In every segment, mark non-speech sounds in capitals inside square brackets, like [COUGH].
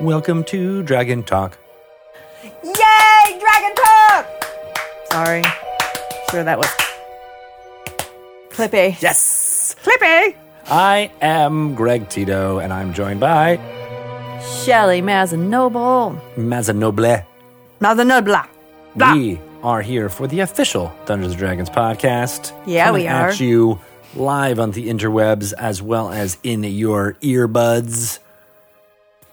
Welcome to Dragon Talk. Yay, Dragon Talk! Sorry. Sure that was Clippy. Yes! Clippy! I am Greg Tito, and I'm joined by Shelly Mazzanoble. Mazzanoble. Blah. We are here for the official Dungeons and Dragons podcast. Yeah, coming we are. At you live on the interwebs as well as in your earbuds.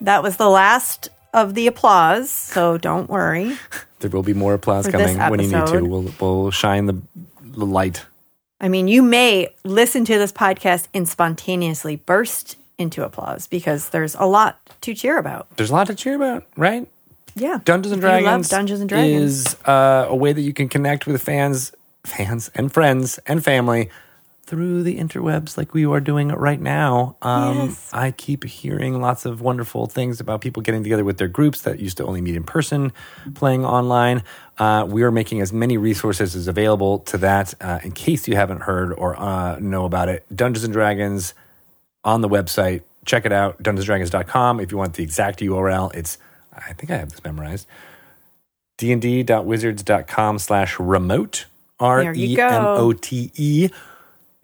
That was the last of the applause, so don't worry. [LAUGHS] There will be more applause For this coming when you need to. episode. We'll, we'll shine the, the light. I mean, you may listen to this podcast and spontaneously burst into applause because there's a lot to cheer about. There's a lot to cheer about, right? Yeah. Dungeons and If you love Dragons, Dungeons and Dragons. is uh, a way that you can connect with fans, fans and friends and family through the interwebs, like we are doing right now. Um, Yes. I keep hearing lots of wonderful things about people getting together with their groups that used to only meet in person, playing online. Uh, we are making as many resources as available to that. Uh, in case you haven't heard or uh, know about it, Dungeons and Dragons on the website. Check it out, dungeonsdragons.com. If you want the exact URL, it's, I think I have this memorized, dnd.wizards.com slash remote, There you go. R-E-M-O-T-E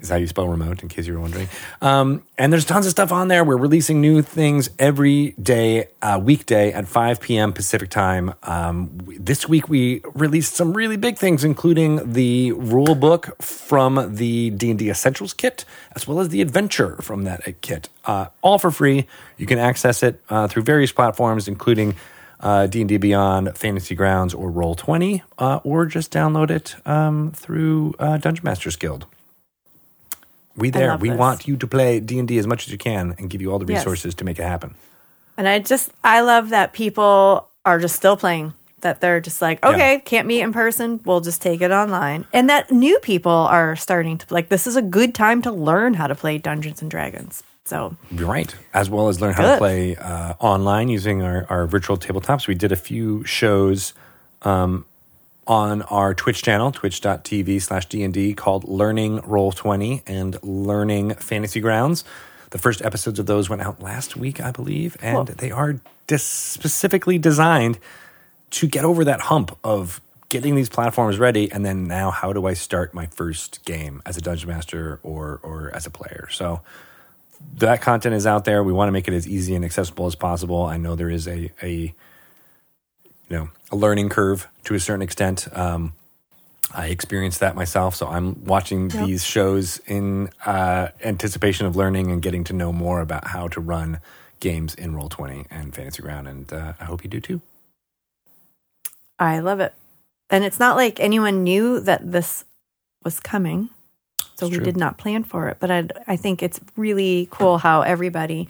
is how you spell remote, in case you were wondering. Um, and there's tons of stuff on there. We're releasing new things every day, uh, weekday at 5 p.m. Pacific time. Um, this week we released some really big things, including the rule book from the D&D Essentials kit, as well as the adventure from that uh, kit, uh, all for free. You can access it uh, through various platforms, including uh, D&D Beyond, Fantasy Grounds, or Roll20, uh, or just download it um, through uh, Dungeon Masters Guild. We there. We this. want you to play D and D as much as you can, and give you all the Yes. resources to make it happen. And I just, I love that people are just still playing. That they're just like, okay, can't meet in person. We'll just take it online. And that new people are starting to like. This is a good time to learn how to play Dungeons and Dragons. So right, as well as learn how to play uh, online using our, our virtual tabletops. We did a few shows um, on our Twitch channel, twitch.tv slash D&D, called Learning Roll20 and Learning Fantasy Grounds. The first episodes of those went out last week, I believe, and Cool. they are dis- specifically designed to get over that hump of getting these platforms ready and then now how do I start my first game as a dungeon master or or as a player. So that content is out there. We want to make it as easy and accessible as possible. I know there is a a you know a learning curve to a certain extent. Um, I experienced that myself, so I'm watching Yep. these shows in uh, anticipation of learning and getting to know more about how to run games in Roll Twenty and Fantasy Ground, and uh, I hope you do too. I love it. And it's not like anyone knew that this was coming. So It's we true. did not plan for it. But I, I think it's really cool how everybody,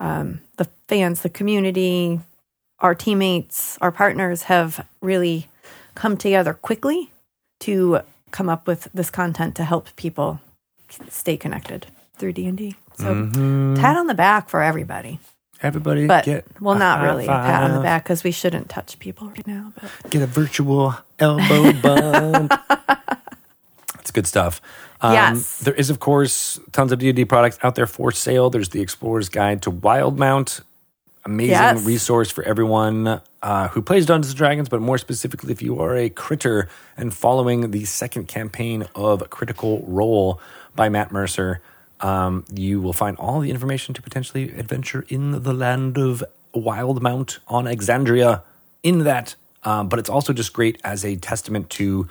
um, the fans, the community, our teammates, our partners have really come together quickly to come up with this content to help people stay connected through D&D. So Mhm. pat on the back for everybody. Everybody, But get well, a not high really a pat on the back because we shouldn't touch people right now. But Get a virtual elbow [LAUGHS] bump. It's good stuff. Um, Yes. There is, of course, tons of D&D products out there for sale. There's the Explorer's Guide to Wildemount. Amazing Yes. resource for everyone uh, who plays Dungeons and Dragons, but more specifically, if you are a critter and following the second campaign of Critical Role by Matt Mercer, um, you will find all the information to potentially adventure in the land of Wildemount on Exandria in that. Um, but it's also just great as a testament to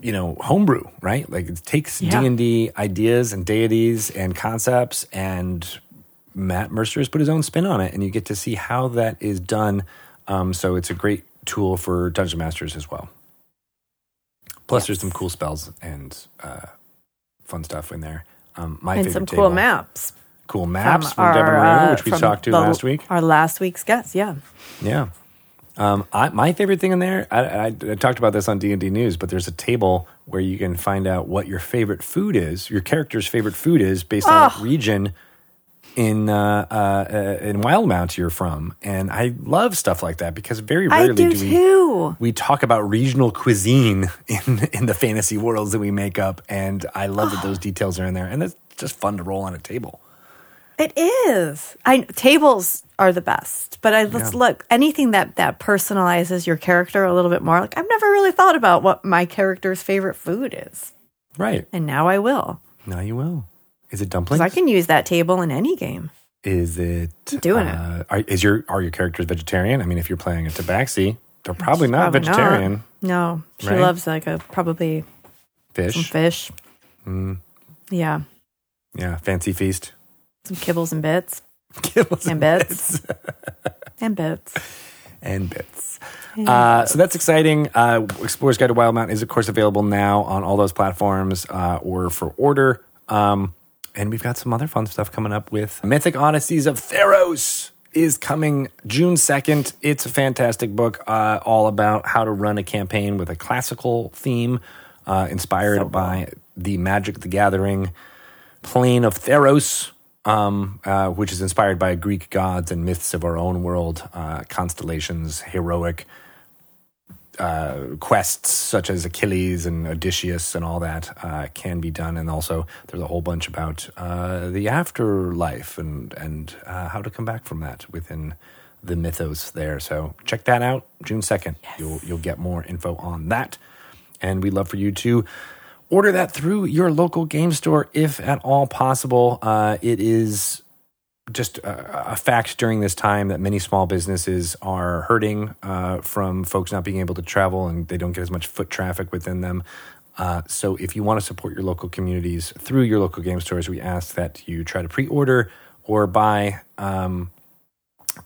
you know homebrew right like it takes Yeah. d&d ideas and deities and concepts and matt mercer has put his own spin on it and you get to see how that is done um, so it's a great tool for dungeon masters as well plus there's some cool spells and uh, fun stuff in there um, my and favorite some table, cool maps. cool maps from, our, Devin uh, which we talked to the- last week Our last week's guest, yeah. yeah. Um, I, my favorite thing in there, I, I, I talked about this on D and D News, but there's a table where you can find out what your favorite food is, your character's favorite food is, based on what Oh. region in uh, uh, uh, in Wildemount you're from. And I love stuff like that because very rarely do, do we too. we talk about regional cuisine [LAUGHS] in in the fantasy worlds that we make up, and I love that those details are in there, and it's just fun to roll on a table. It is. I tables are the best, but I let's look anything that that personalizes your character a little bit more. Like I've never really thought about what my character's favorite food is, Right. and now I will Now you will. Is it because dumplings? I can use that table in any game. Is it doing it. uh, Are, is your are your characters vegetarian? I mean, if you're playing a Tabaxi, they're probably not Probably vegetarian. No, she Right? loves like a probably some Fish, fish. Mm. Yeah, yeah, fancy feast. some kibbles and bits [LAUGHS] Kibbles [LAUGHS] and bits and bits. and bits. Uh, so that's exciting. Uh, Explorer's Guide to Wildemount is, of course, available now on all those platforms uh, or for order. Um, and we've got some other fun stuff coming up with Mythic Odysseys of Theros is coming June 2nd. It's a fantastic book uh, all about how to run a campaign with a classical theme uh, inspired by the Magic the Gathering plane of Theros, um, uh, which is inspired by Greek gods and myths of our own world, uh, constellations, heroic uh, quests such as Achilles and Odysseus and all that uh, can be done. And also, there's a whole bunch about uh, the afterlife and and uh, how to come back from that within the mythos there. So check that out, June second. You'll you'll get more info on that, and we'd love for you to order that through your local game store if at all possible. Uh, it is just a, a fact during this time that many small businesses are hurting uh, from folks not being able to travel and they don't get as much foot traffic within them. Uh, so if you want to support your local communities through your local game stores, we ask that you try to pre-order or buy um,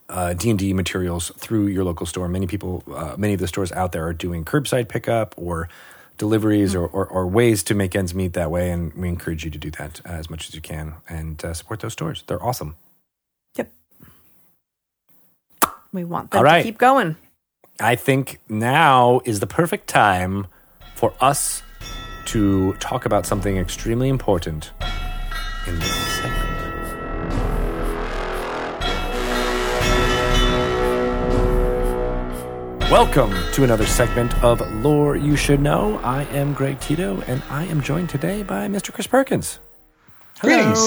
uh, D&D materials through your local store. Many people, uh, many of the stores out there are doing curbside pickup or deliveries or, or, or ways to make ends meet that way. And we encourage you to do that as much as you can and uh, support those stores. They're awesome. Yep. We want them All right. to keep going. I think now is the perfect time for us to talk about something extremely important in this segment. Welcome to another segment of Lore You Should Know. I am Greg Tito, and I am joined today by Mr. Chris Perkins. Greetings.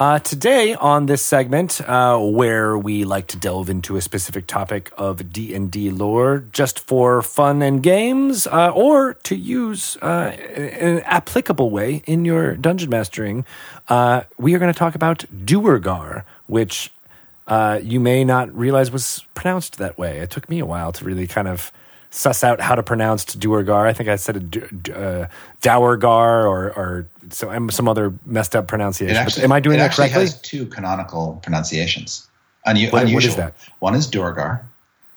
Uh, today on this segment, uh, where we like to delve into a specific topic of D and D lore, just for fun and games, uh, or to use uh, in an applicable way in your dungeon mastering, uh, we are going to talk about Duergar, which uh, you may not realize was pronounced that way. It took me a while to really kind of suss out how to pronounce Duergar. I think I said a D- D- uh, Dowergar or, or so, um, some other messed up pronunciation. Actually, Am I doing it that actually correctly? has two canonical pronunciations. Unu- What- what is that? One is Durgar.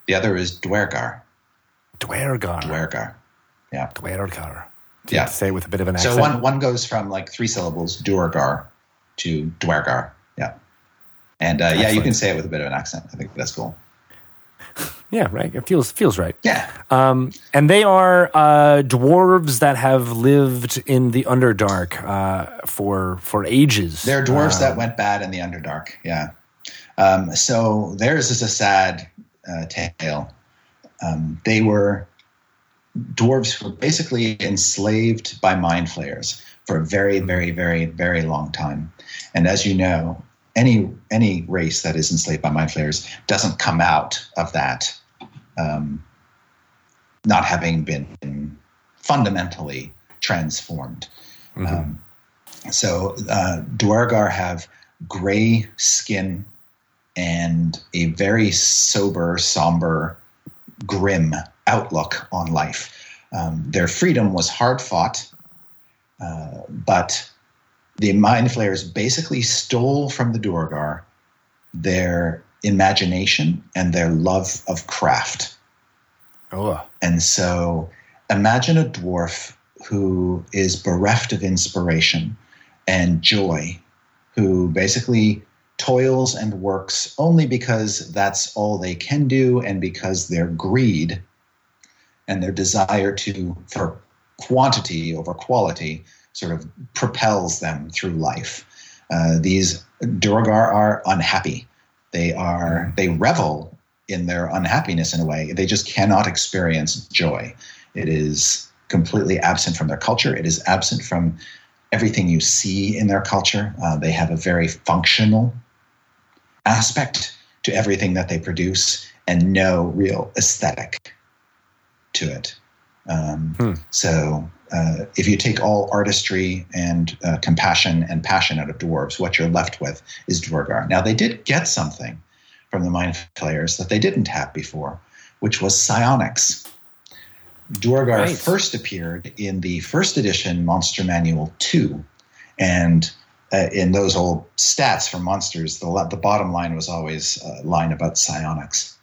The other is Dwergar. Dwergar. Dwergar. Yeah. Dwergar. Do Yeah. say it with a bit of an accent. So one one goes from like three syllables, Durgar, to Dwergar. Yeah. And uh, yeah, you can say it with a bit of an accent. I think that's cool. Yeah, right. It feels feels right. Yeah. Um, and they are uh, dwarves that have lived in the Underdark uh, for for ages. They're dwarves Uh, that went bad in the Underdark. Yeah. Um, so theirs is a sad uh, tale. Um, they were dwarves who were basically enslaved by mind flayers for a very, very, very, very long time. And as you know, any any race that is enslaved by mind flayers doesn't come out of that um, not having been fundamentally transformed. Um, so uh, Dwargar have gray skin and a very sober, somber, grim outlook on life. Um, their freedom was hard fought, uh, but the Mind Flayers basically stole from the Duergar their imagination and their love of craft. Oh, And so imagine a dwarf who is bereft of inspiration and joy, who basically toils and works only because that's all they can do and because their greed and their desire to for quantity over quality sort of propels them through life. Uh, these Durgar are unhappy. They are they revel in their unhappiness in a way. They just cannot experience joy. It is completely absent from their culture. It is absent from everything you see in their culture. Uh, they have a very functional aspect to everything that they produce and no real aesthetic to it. Um, hmm. So, uh, if you take all artistry and uh, compassion and passion out of dwarves, what you're left with is Duergar. Now, they did get something from the Mind Flayers that they didn't have before, which was psionics. Duergar right. first appeared in the first edition Monster Manual 2. And uh, in those old stats for monsters, the, the bottom line was always a line about psionics.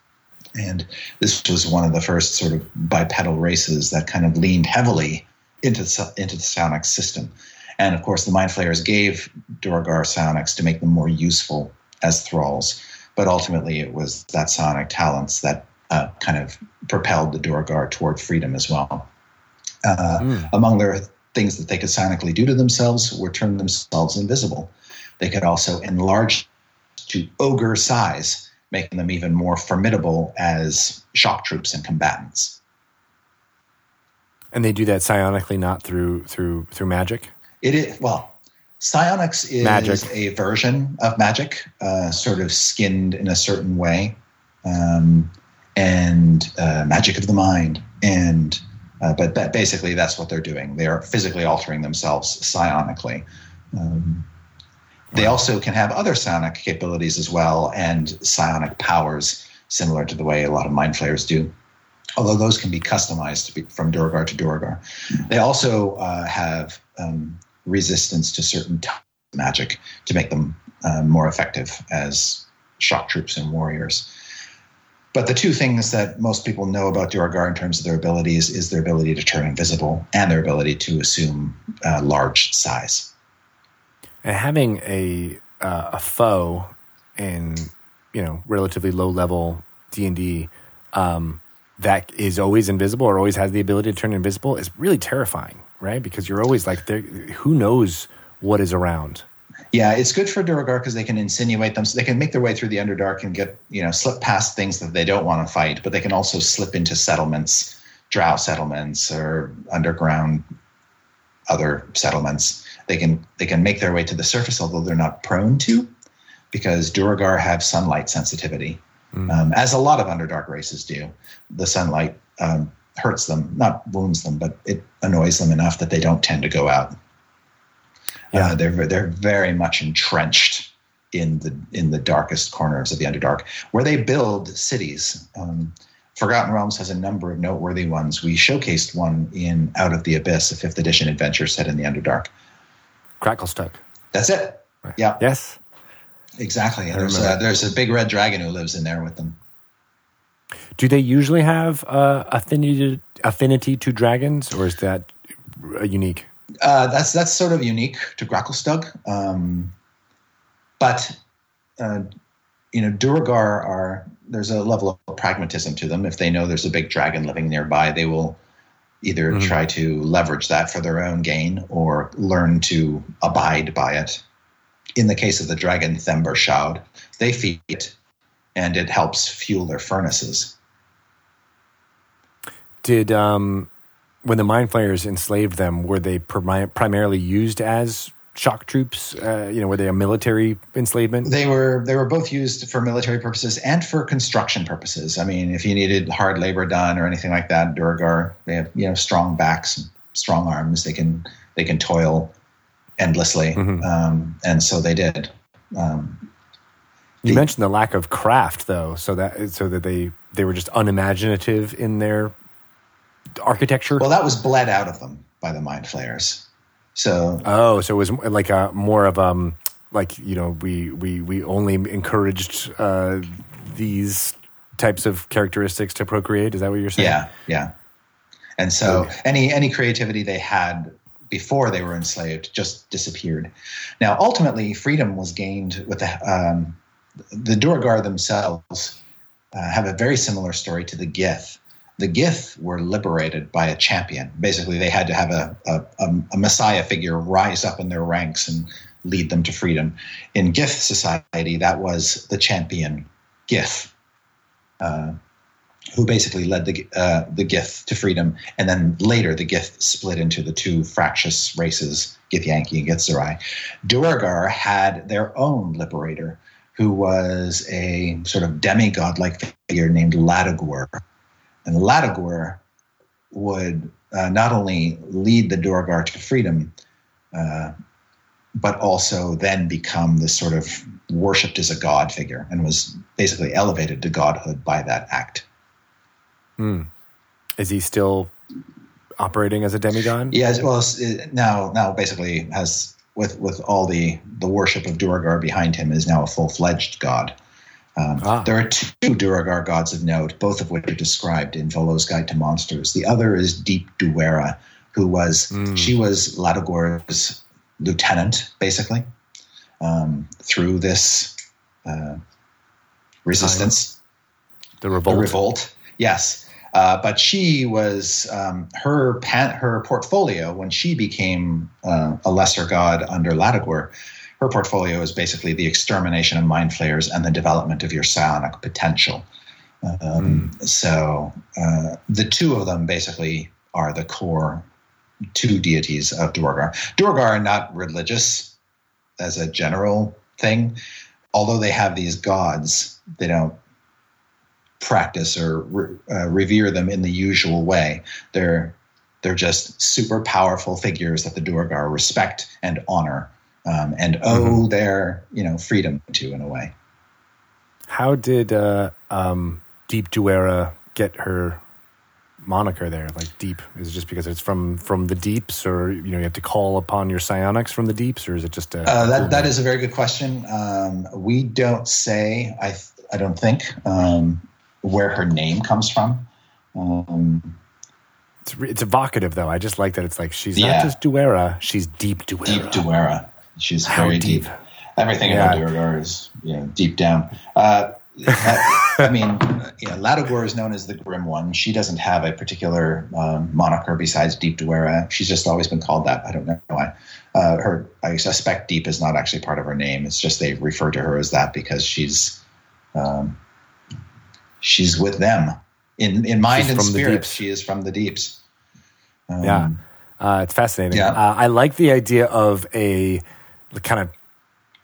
And this was one of the first sort of bipedal races that kind of leaned heavily into the, into the system. And of course, the Mind Flayers gave Duergar psionics to make them more useful as thralls. But ultimately, it was that psionic talents that uh, kind of propelled the Duergar toward freedom as well. Uh, mm. Among their things that they could psionically do to themselves were turn themselves invisible. They could also enlarge to ogre size, making them even more formidable as shock troops and combatants. And they do that psionically, not through through through magic. It is well, psionics is magic. a version of magic, uh, sort of skinned in a certain way. Um, and uh, magic of the mind. And uh, but that basically that's what they're doing. They are physically altering themselves psionically. Um, they also can have other psionic capabilities as well and psionic powers, similar to the way a lot of mind flayers do. Although those can be customized be from Duergar to Duergar. They also uh, have um, resistance to certain magic to make them uh, more effective as shock troops and warriors. But the two things that most people know about Duergar in terms of their abilities is their ability to turn invisible and their ability to assume uh, large size. And having a uh, a foe in you know relatively low level D and D um, that is always invisible or always has the ability to turn invisible is really terrifying, right? Because you're always like, who knows what is around. Yeah, it's good for Duergar because they can insinuate them. So they can make their way through the Underdark and get, you know, slip past things that they don't want to fight, but they can also slip into settlements, drow settlements or underground other settlements. They can they can make their way to the surface, although they're not prone to, because Duergar have sunlight sensitivity, mm. um, as a lot of Underdark races do. The sunlight um, hurts them, not wounds them, but it annoys them enough that they don't tend to go out. Yeah, uh, they're they're very much entrenched in the in the darkest corners of the Underdark, where they build cities. Um, Forgotten Realms has a number of noteworthy ones. We showcased one in Out of the Abyss, a fifth edition adventure set in the Underdark. Gracklstugh. That's it. Yeah. Yes. Exactly. There's a, there's a big red dragon who lives in there with them. Do they usually have uh, affinity affinity to dragons, or is that unique? Uh, that's that's sort of unique to Gracklstugh. Um, but uh, you know, Duragar are there's a level of pragmatism to them. If they know there's a big dragon living nearby, they will either mm-hmm. try to leverage that for their own gain or learn to abide by it. In the case of the dragon Themberchaud, they feed it, and it helps fuel their furnaces. Did um, when the mind flayers enslaved them, were they prim- primarily used as shock troops? Uh, you know, were they a military enslavement? They were. They were both used for military purposes and for construction purposes. I mean, if you needed hard labor done or anything like that, Durgar they have you know strong backs, strong arms. They can they can toil endlessly, mm-hmm. um, and so they did. Um, you the, mentioned the lack of craft, though, so that so that they they were just unimaginative in their architecture? Well, that was bled out of them by the mind flayers. So oh, so it was like a more of um like you know we we we only encouraged uh, these types of characteristics to procreate. Is that what you're saying? Yeah, yeah. And so okay. any any creativity they had before they were enslaved just disappeared. Now, ultimately, freedom was gained with the um, the themselves. Uh, have a very similar story to the Gith the Gith were liberated by a champion. Basically, they had to have a, a, a, messiah figure rise up in their ranks and lead them to freedom. In Gith society, that was the champion Gith. Uh, who basically led the uh, the Gith to freedom, and then later the Gith split into the two fractious races, Githyanki and Githzerai. Duergar had their own liberator, who was a sort of demigod-like figure named Laduguer, and Laduguer would uh, not only lead the Duergar to freedom, uh, but also then become this sort of worshipped as a god figure, and was basically elevated to godhood by that act. Mm. Is he still operating as a demigod? Yes. Well, now now basically has with with all the the worship of Duergar behind him is now a full fledged god. Um, ah. There are two Duergar gods of note, both of which are described in Volo's Guide to Monsters. The other is Deep Duerra, who was mm. she was Laduguer's lieutenant, basically, um, through this uh, resistance, the revolt. The revolt, yes. Uh, but she was um, her pan, her portfolio when she became uh, a lesser god under Laduguer. Her portfolio is basically the extermination of mind flayers and the development of your psionic potential. Um, mm. So uh, the two of them basically are the core two deities of Duergar. Duergar are not religious as a general thing, although they have these gods. They don't practice or re- uh, revere them in the usual way. They're they're just super powerful figures that the Duergar respect and honor um, and owe mm-hmm. their you know freedom to in a way. How did uh, um, Deep Duerra get her moniker there? Like deep is it just because it's from from the deeps, or you know you have to call upon your psionics from the deeps, or is it just a? Uh, that that is a very good question. Um, we don't say. I I don't think. Um, where her name comes from. Um, it's, it's evocative, though. I just like that it's like she's yeah. not just Duerra, she's deep Duerra. Deep Duerra. She's How very deep. deep. Everything yeah. about Duerra is you know, deep down. Uh, I [LAUGHS] mean, know, Laduguer is known as the Grim One. She doesn't have a particular um, moniker besides Deep Duerra. She's just always been called that. I don't know why. Uh, her, I suspect Deep is not actually part of her name. It's just they refer to her as that because she's um, she's with them in in mind she's and spirit. She is from the deeps. Um, yeah, uh, it's fascinating. Yeah. Uh, I like the idea of a kind of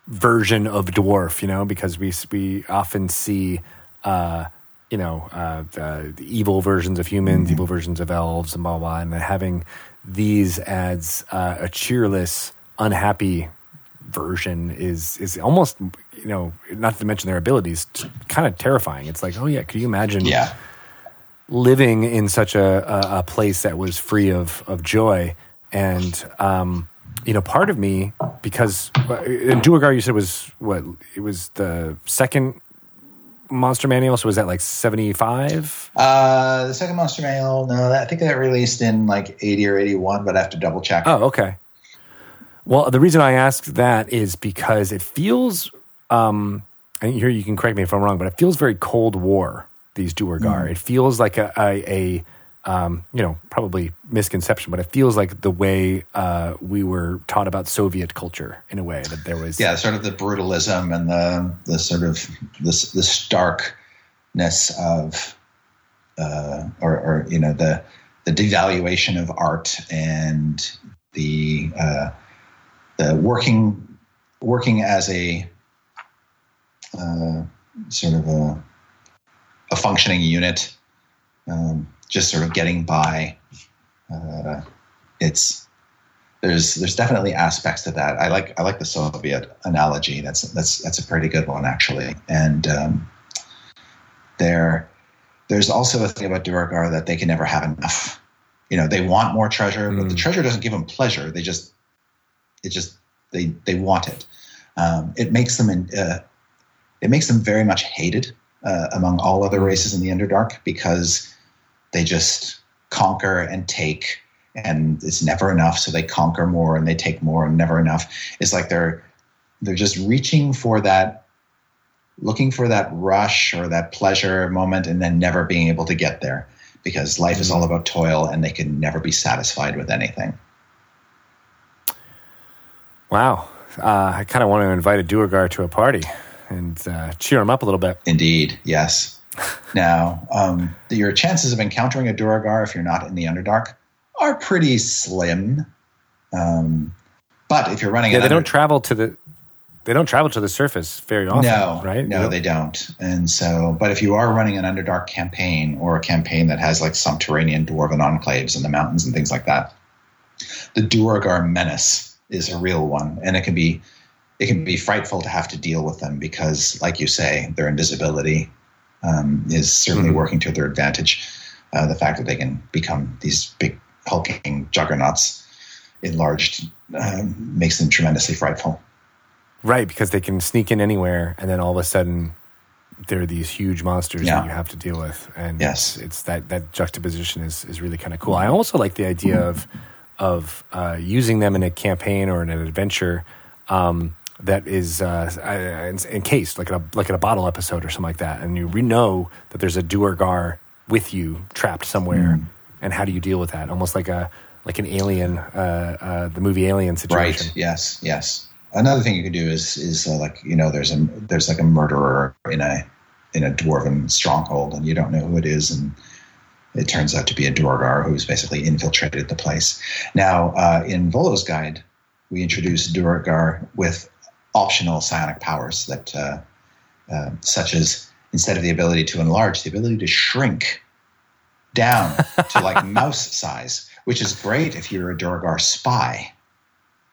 version of dwarf, you know, because we we often see. Uh, you know, uh, the, the, evil versions of humans, mm-hmm. evil versions of elves, and blah blah, blah and having these as uh, a cheerless, unhappy version is is almost you know not to mention their abilities kind of terrifying. It's like oh yeah could you imagine yeah. living in such a, a, a place that was free of of joy? And um you know part of me because in Duergar you said was what it was the second monster manual so was that like 75 uh the second monster manual no i think that released in like 80 or 81 but i have to double check. Oh okay. Well, the reason I asked that is because it feels, um, and here you can correct me if I'm wrong, but it feels very Cold War. These Duergar. Mm. It feels like a, a, a um, you know, probably misconception, but it feels like the way uh, we were taught about Soviet culture in a way that there was, yeah, sort of the brutalism and the the sort of the the starkness of, uh, or, or you know the the devaluation of art and the uh, the working working as a uh, sort of a, a functioning unit, um, just sort of getting by. Uh, it's there's there's definitely aspects to that. I like I like the Soviet analogy. That's that's that's a pretty good one actually. And um, there there's also a thing about Duergar that they can never have enough. You know, they want more treasure, mm. but the mm. treasure doesn't give them pleasure. They just it just they they want it. Um, it makes them in, uh, it makes them very much hated uh, among all other races in the Underdark because they just conquer and take, and it's never enough. So they conquer more and they take more and never enough. It's like they're they're just reaching for that looking for that rush or that pleasure moment and then never being able to get there because life is all mm. about toil and they can never be satisfied with anything. Wow. Uh, I kind of want to invite a Duergar to a party and uh, cheer him up a little bit. Indeed, yes. [LAUGHS] Now, um, your chances of encountering a Duergar if you're not in the Underdark are pretty slim. Um, but if you're running, Yeah, they don't travel to the they don't travel to the surface very often. no, right? No, they don't. And so, but if you are running an Underdark campaign or a campaign that has like subterranean dwarven enclaves in the mountains and things like that, the Duergar menace is a real one, and it can be it can be frightful to have to deal with them because, like you say, their invisibility um, is certainly Mhm. working to their advantage. Uh, the fact that they can become these big hulking juggernauts enlarged um, makes them tremendously frightful. Right, because they can sneak in anywhere, and then all of a sudden, there are these huge monsters Yeah. that you have to deal with, and Yes. it's, it's that that juxtaposition is is really kind of cool. I also like the idea of of uh, using them in a campaign or in an adventure um, that is uh, uh, encased, like in a like in a bottle episode or something like that, and you re- know that there's a Duergar with you trapped somewhere, and how do you deal with that? Almost like a like an alien, uh, uh, the movie Alien situation. Right. Yes. Yes. Another thing you can do is is uh, like you know there's a there's like a murderer in a in a dwarven stronghold and you don't know who it is and it turns out to be a Duergar who's basically infiltrated the place. Now uh, in Volo's guide we introduce Duergar with optional psionic powers that uh, uh, such as instead of the ability to enlarge the ability to shrink down to like [LAUGHS] mouse size, which is great if you're a Duergar spy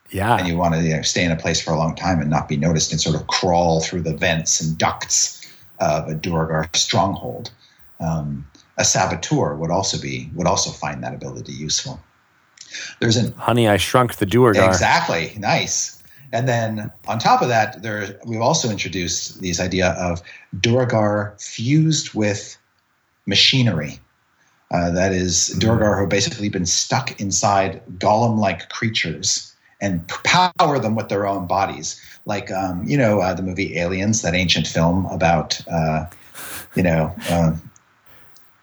Yeah, and you want to you know, stay in a place for a long time and not be noticed and sort of crawl through the vents and ducts of a Duergar stronghold. Um, a saboteur would also be would also find that ability useful. There's an Honey, I Shrunk the Duergar. exactly nice, and then on top of that, there we've also introduced this idea of Duergar fused with machinery. Uh, that is Duergar who have basically been stuck inside golem-like creatures and power them with their own bodies, like um, you know uh, the movie Aliens, that ancient film about uh, you know uh,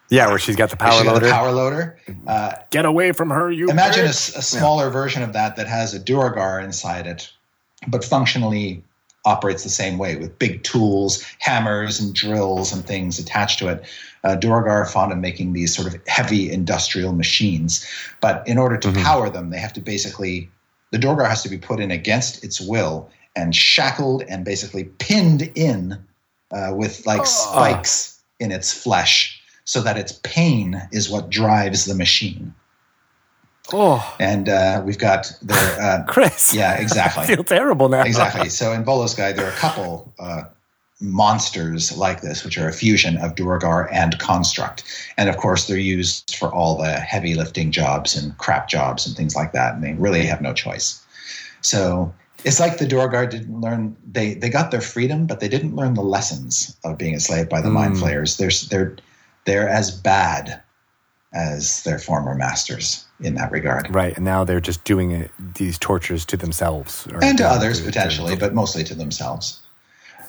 Yeah, where she's got the power loader. the power loader. Uh, Get away from her, you. Imagine a, bitch. s- a smaller version of that that has a Duergar inside it, but functionally operates the same way with big tools, hammers, and drills and things attached to it. Uh, Duergar are fond of making these sort of heavy industrial machines, but in order to Mhm. power them, they have to basically the Duergar has to be put in against its will and shackled and basically pinned in uh, with like spikes in its flesh, so that its pain is what drives the machine Oh, and uh, we've got their uh, [LAUGHS] Chris. yeah I exactly feel terrible now. exactly [LAUGHS] so in Volo's guide there are a couple uh, monsters like this which are a fusion of Duergar and construct and of course they're used for all the heavy lifting jobs and crap jobs and things like that and they really have no choice so it's like the Duergar didn't learn they they got their freedom but they didn't learn the lessons of being enslaved by the mind Mm. flayers they're they're they're as bad as their former masters in that regard Right, and now they're just doing it, these tortures to themselves or and to others to- potentially, to- but mostly to themselves.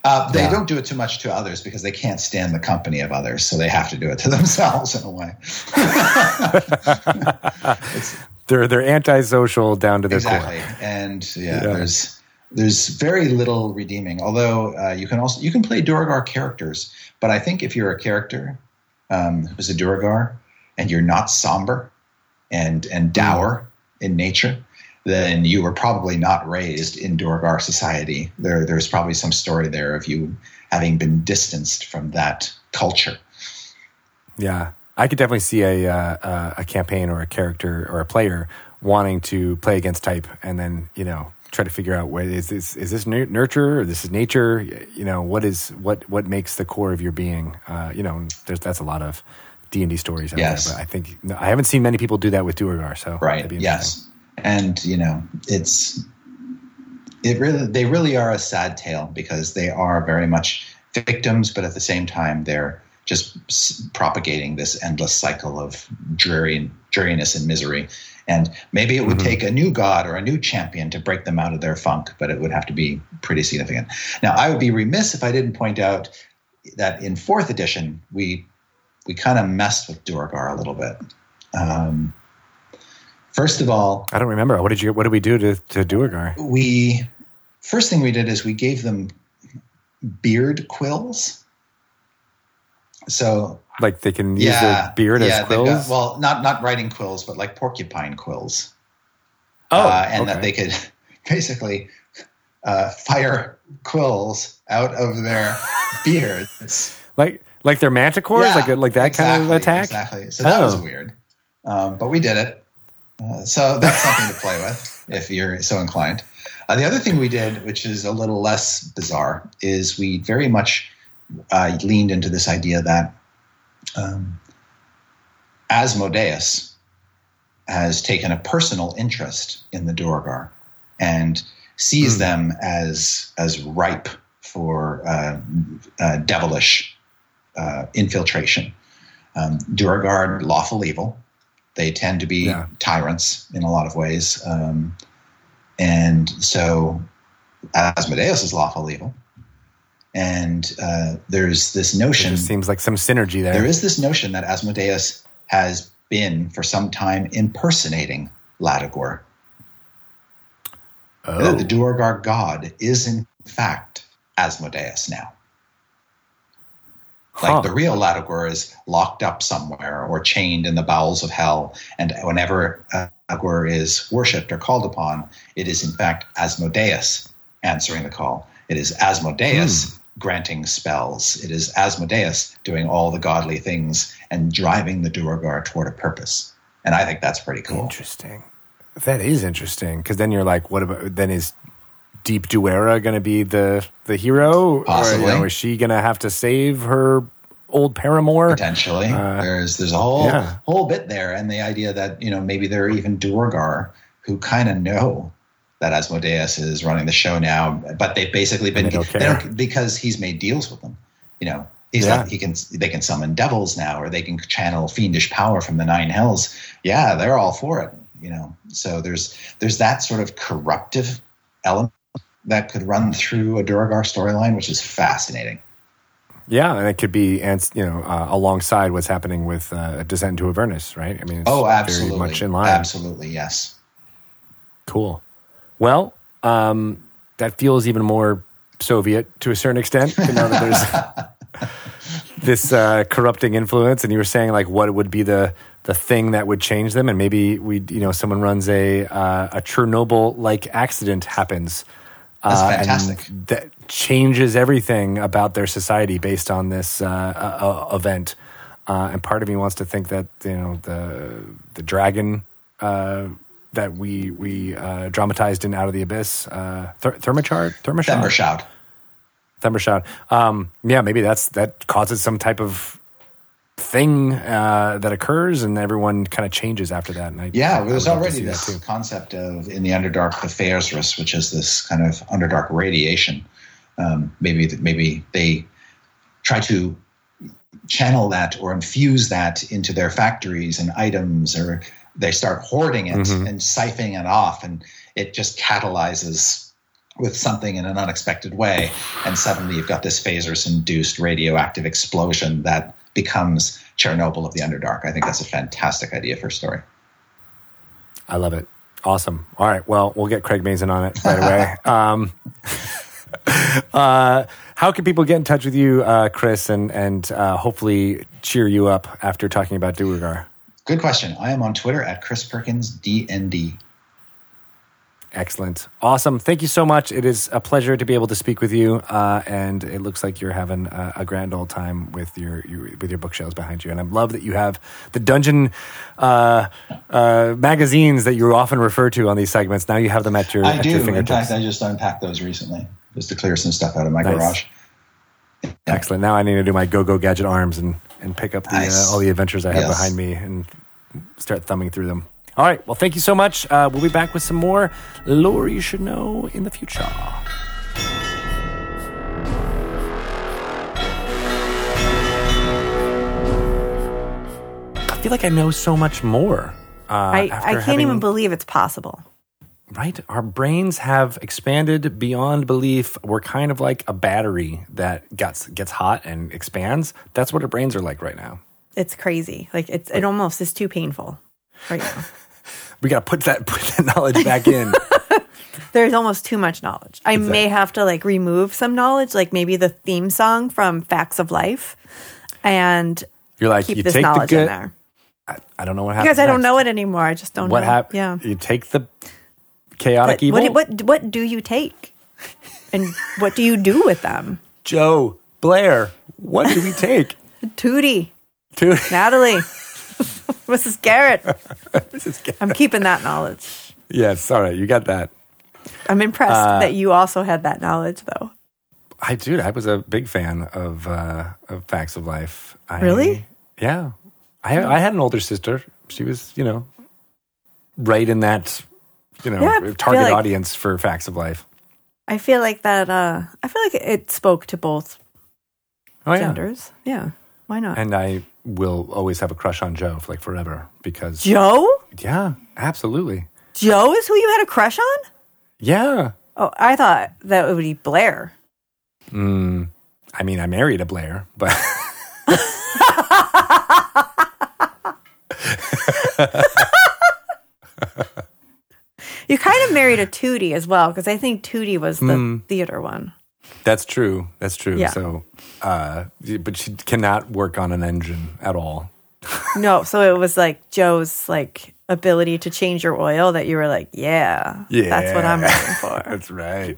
Uh, they Yeah. don't do it too much to others because they can't stand the company of others, so they have to do it to [LAUGHS] themselves in a way. [LAUGHS] they're they're antisocial down to their exactly, core. and yeah, Yeah. there's there's very little redeeming. Although uh, you can also you can play Duergar characters, but I think if you're a character um, who's a Duergar and you're not somber and and dour in nature, then you were probably not raised in Duergar society. There there's probably some story there of you having been distanced from that culture. Yeah, I could definitely see a uh, uh, a campaign or a character or a player wanting to play against type, and then you know try to figure out what is this is this nurture or this is nature. You know what is what what makes the core of your being. Uh, you know, there's that's a lot of D and D stories out Yes. there, but I think no, I haven't seen many people do that with Duergar. So right that'd be interesting. yes and you know it's it really they really are a sad tale because they are very much victims but at the same time they're just propagating this endless cycle of dreary dreariness and misery and maybe it would Mhm. take a new god or a new champion to break them out of their funk but it would have to be pretty significant now i would be remiss if i didn't point out that in fourth edition we we kind of messed with Duergar a little bit um, First of all, I don't remember. What did you? What did we do to to Duergar? we first thing we did is we gave them beard quills So Like they can use yeah, their beard yeah, as quills. got- well, not not writing quills, but like porcupine quills. oh, uh, and that they could [LAUGHS] basically uh, fire quills out of their [LAUGHS] beards. like like they're manticores, Yeah, like like that kind of attack. Exactly. So that Oh. was weird, um, but we did it. Uh, so that's something to play with if you're so inclined. Uh, the other thing we did, which is a little less bizarre, is we very much uh, leaned into this idea that um, Asmodeus has taken a personal interest in the Duergar and sees Hmm. them as as ripe for uh, uh, devilish uh, infiltration. Um, Duergar, lawful evil. They tend to be Yeah. tyrants in a lot of ways, um, and so Asmodeus is lawful evil. And uh, there's this notion seems like some synergy there. there is this notion that Asmodeus has been for some time impersonating Laduguer. oh. That the Duergar god is in fact Asmodeus now. Like Huh. the real Laduguer is locked up somewhere or chained in the bowels of hell, and whenever uh, Laduguer is worshipped or called upon, it is in fact Asmodeus answering the call. It is Asmodeus hmm. granting spells. It is Asmodeus doing all the godly things and driving the Duergar toward a purpose. And I think that's pretty cool. Interesting. That is interesting because then you're like, what about then is Deep Duerra going to be the the hero? Possibly. Or, you know, is she going to have to save her old paramour? potentially. there's there's a whole Uh, yeah. whole bit there, and the idea that you know maybe there are even Duergar who kind of know that Asmodeus is running the show now, but they've basically been And they don't because he's made deals with them. You know, he's Yeah. like he can they can summon devils now, or they can channel fiendish power from the nine hells. Yeah, they're all for it. You know, so there's there's that sort of corruptive element that could run through a Duergar storyline, which is fascinating. Yeah, and it could be, you know, uh, alongside what's happening with uh, Descent into Avernus, right? I mean, it's Oh, absolutely, very much in line. absolutely, yes. Cool. Well, um, that feels even more Soviet to a certain extent. To know that there's [LAUGHS] this uh, corrupting influence, and you were saying like what would be the the thing that would change them, and maybe we, you know, someone runs a uh, a Chernobyl like accident happens. That's uh, fantastic. That changes everything about their society based on this uh, uh, uh, event. Uh, and part of me wants to think that you know the the dragon uh, that we we uh, dramatized in Out of the Abyss, uh, Ther- Thermachard, Thermashard. Thundershout. Um, yeah, maybe that's that causes some type of thing uh, that occurs, and everyone kind of changes after that. And I, Yeah, well, there's already this concept of in the Underdark the Faerzress, which is this kind of Underdark radiation. Um, maybe maybe they try to channel that or infuse that into their factories and items, or they start hoarding it Mhm. and siphoning it off, and it just catalyzes with something in an unexpected way, and suddenly you've got this Faerzress-induced radioactive explosion that becomes Chernobyl of the Underdark. I think that's a fantastic idea for a story. I love it. Awesome. All right. Well, we'll get Craig Mason on it right away. [LAUGHS] um, [LAUGHS] uh, how can people get in touch with you, uh, Chris, and and uh, hopefully cheer you up after talking about Duergar? Good question. I am on Twitter at Chris Perkins DND. Excellent. Awesome. Thank you so much. It is a pleasure to be able to speak with you. Uh, and it looks like you're having a, a grand old time with your, your with your bookshelves behind you. And I love that you have the dungeon uh, uh, magazines that you often refer to on these segments. Now you have them at your, I at do. your In fact, I just unpacked those recently just to clear some stuff out of my Nice. garage. Excellent. Now I need to do my go go gadget arms and, and pick up the, Nice. uh, all the adventures I have Yes. behind me and start thumbing through them. All right. Well, thank you so much. Uh, we'll be back with some more lore you should know in the future. I feel like I know so much more. Uh, I, I can't having- even believe it's possible. right? Our brains have expanded beyond belief. We're kind of like a battery that gets gets hot and expands. That's what our brains are like right now. It's crazy. Like it's it almost is too painful right now. We got to put that [LAUGHS] put that knowledge back in. [LAUGHS] There's almost too much knowledge. I may have to like remove some knowledge, like maybe the theme song from Facts of Life. and You're like keep you this take the knowledge in good. there. I, I don't know what happened. Because I don't next. know it anymore. I just don't What happened? Yeah. You take the chaotic But evil. what, what what do you take? And what do you do with them? Joe Blair. What do we take? [LAUGHS] Tootie, to Natalie, [LAUGHS] Mrs. Garrett. [LAUGHS] Mrs. Ga- I'm keeping that knowledge. Yes, all right, you got that. I'm impressed Uh, that you also had that knowledge, though. I dude, I was a big fan of uh, of Facts of Life. I, Really? Yeah. I I had an older sister. She was, you know, right in that, you know, Yeah, target like- audience for Facts of Life. I feel like that. Uh, I feel like it spoke to both Oh yeah. genders. Yeah, why not? And I will always have a crush on Joe for like forever because Joe? yeah, absolutely. Joe is who you had a crush on? Yeah. Oh, I thought that it would be Blair. Mm, I mean, I married a Blair, but [LAUGHS] You kind of married a Tootie as well, because I think Tootie was the Mm. theater one. That's true. That's true. Yeah. So, uh, but she cannot work on an engine at all. No, so it was like Joe's like ability to change your oil that you were like, yeah, yeah, that's what I'm looking for. [LAUGHS] That's right.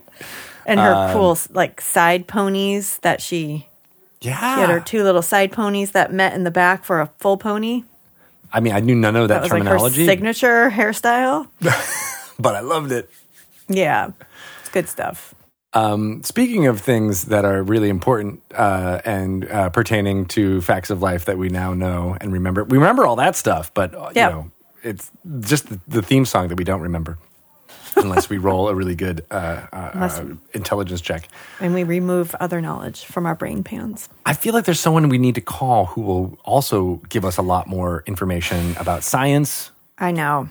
And her Um, cool like side ponies that she, Yeah. she had her two little side ponies that met in the back for a full pony. I mean, I knew none of that, That was like her terminology, signature hairstyle. [LAUGHS] but I loved it. Yeah, it's good stuff. Um, speaking of things that are really important uh, and uh, pertaining to facts of life that we now know and remember, we remember all that stuff, but uh, Yeah. you know, it's just the, the theme song that we don't remember [LAUGHS] unless we roll a really good uh, uh, uh, intelligence check. And we remove other knowledge from our brain pans. I feel like there's someone we need to call who will also give us a lot more information about science, I know.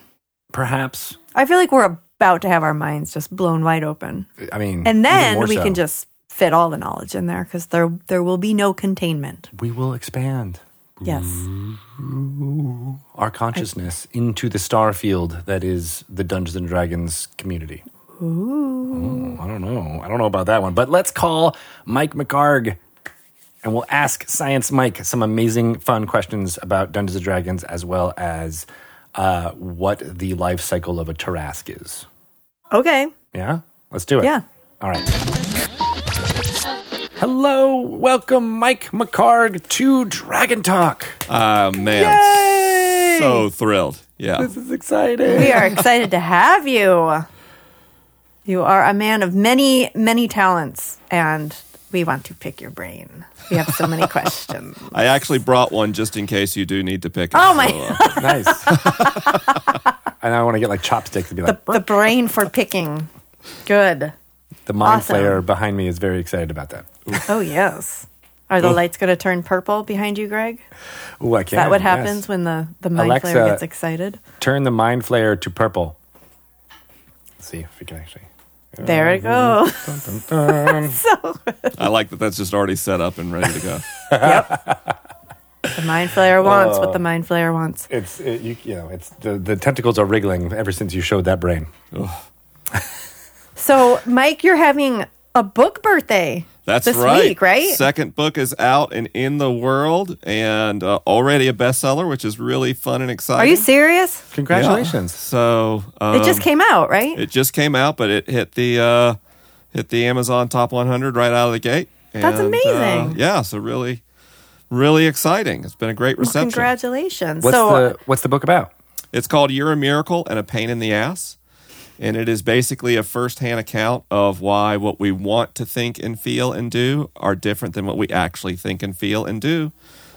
perhaps. I feel like we're about to have our minds just blown wide open. I mean, And then we so. can just fit all the knowledge in there because there there will be no containment. we will expand. Yes. our consciousness into the star field that is the Dungeons and Dragons community. Ooh. I don't know. I don't know about that one. But let's call Mike McHargue and we'll ask Science Mike some amazing, fun questions about Dungeons and Dragons as well as uh, what the life cycle of a Tarrasque is. Okay. Yeah? Let's do it. Yeah. All right. Hello. Welcome, Mike McHargue, to Dragon Talk. Ah, man. Yay! So thrilled. Yeah. This is exciting. We are excited to have you. You are a man of many, many talents, and we want to pick your brain. We have so many [LAUGHS] questions. I actually brought one just in case you do need to pick it. Oh, my- So, uh, [LAUGHS] Nice. [LAUGHS] and I want to get like chopsticks and be like, The brain for picking. Good. the mind awesome. flayer behind me is very excited about that. [LAUGHS] Oh, yes. Are the lights going to turn purple behind you, Greg? Ooh, I Is can. that what yes. happens when the, the mind Alexa- flayer gets excited? Turn the mind flayer to purple. Let's see if we can actually. There it uh, goes. [LAUGHS] Dun, dun. [LAUGHS] I like that that's just already set up and ready to go. The mind flayer wants what the mind flayer wants. it's it, you, you know it's the, the tentacles are wriggling ever since you showed that brain. [LAUGHS] So, Mike, you're having a book birthday That's this right. week, right? Second book is out and in the world and uh, already a bestseller, which is really fun and exciting. Are you serious? Yeah. Congratulations! So um, It just came out, right? It just came out, but it hit the uh, hit the Amazon top 100 right out of the gate. That's And, uh, amazing. yeah, so really, really exciting. It's been a great Well, reception. congratulations. What's so, the what's the book about? It's called You're a Miracle and a Pain in the Ass. And it is basically a firsthand account of why what we want to think and feel and do are different than what we actually think and feel and do.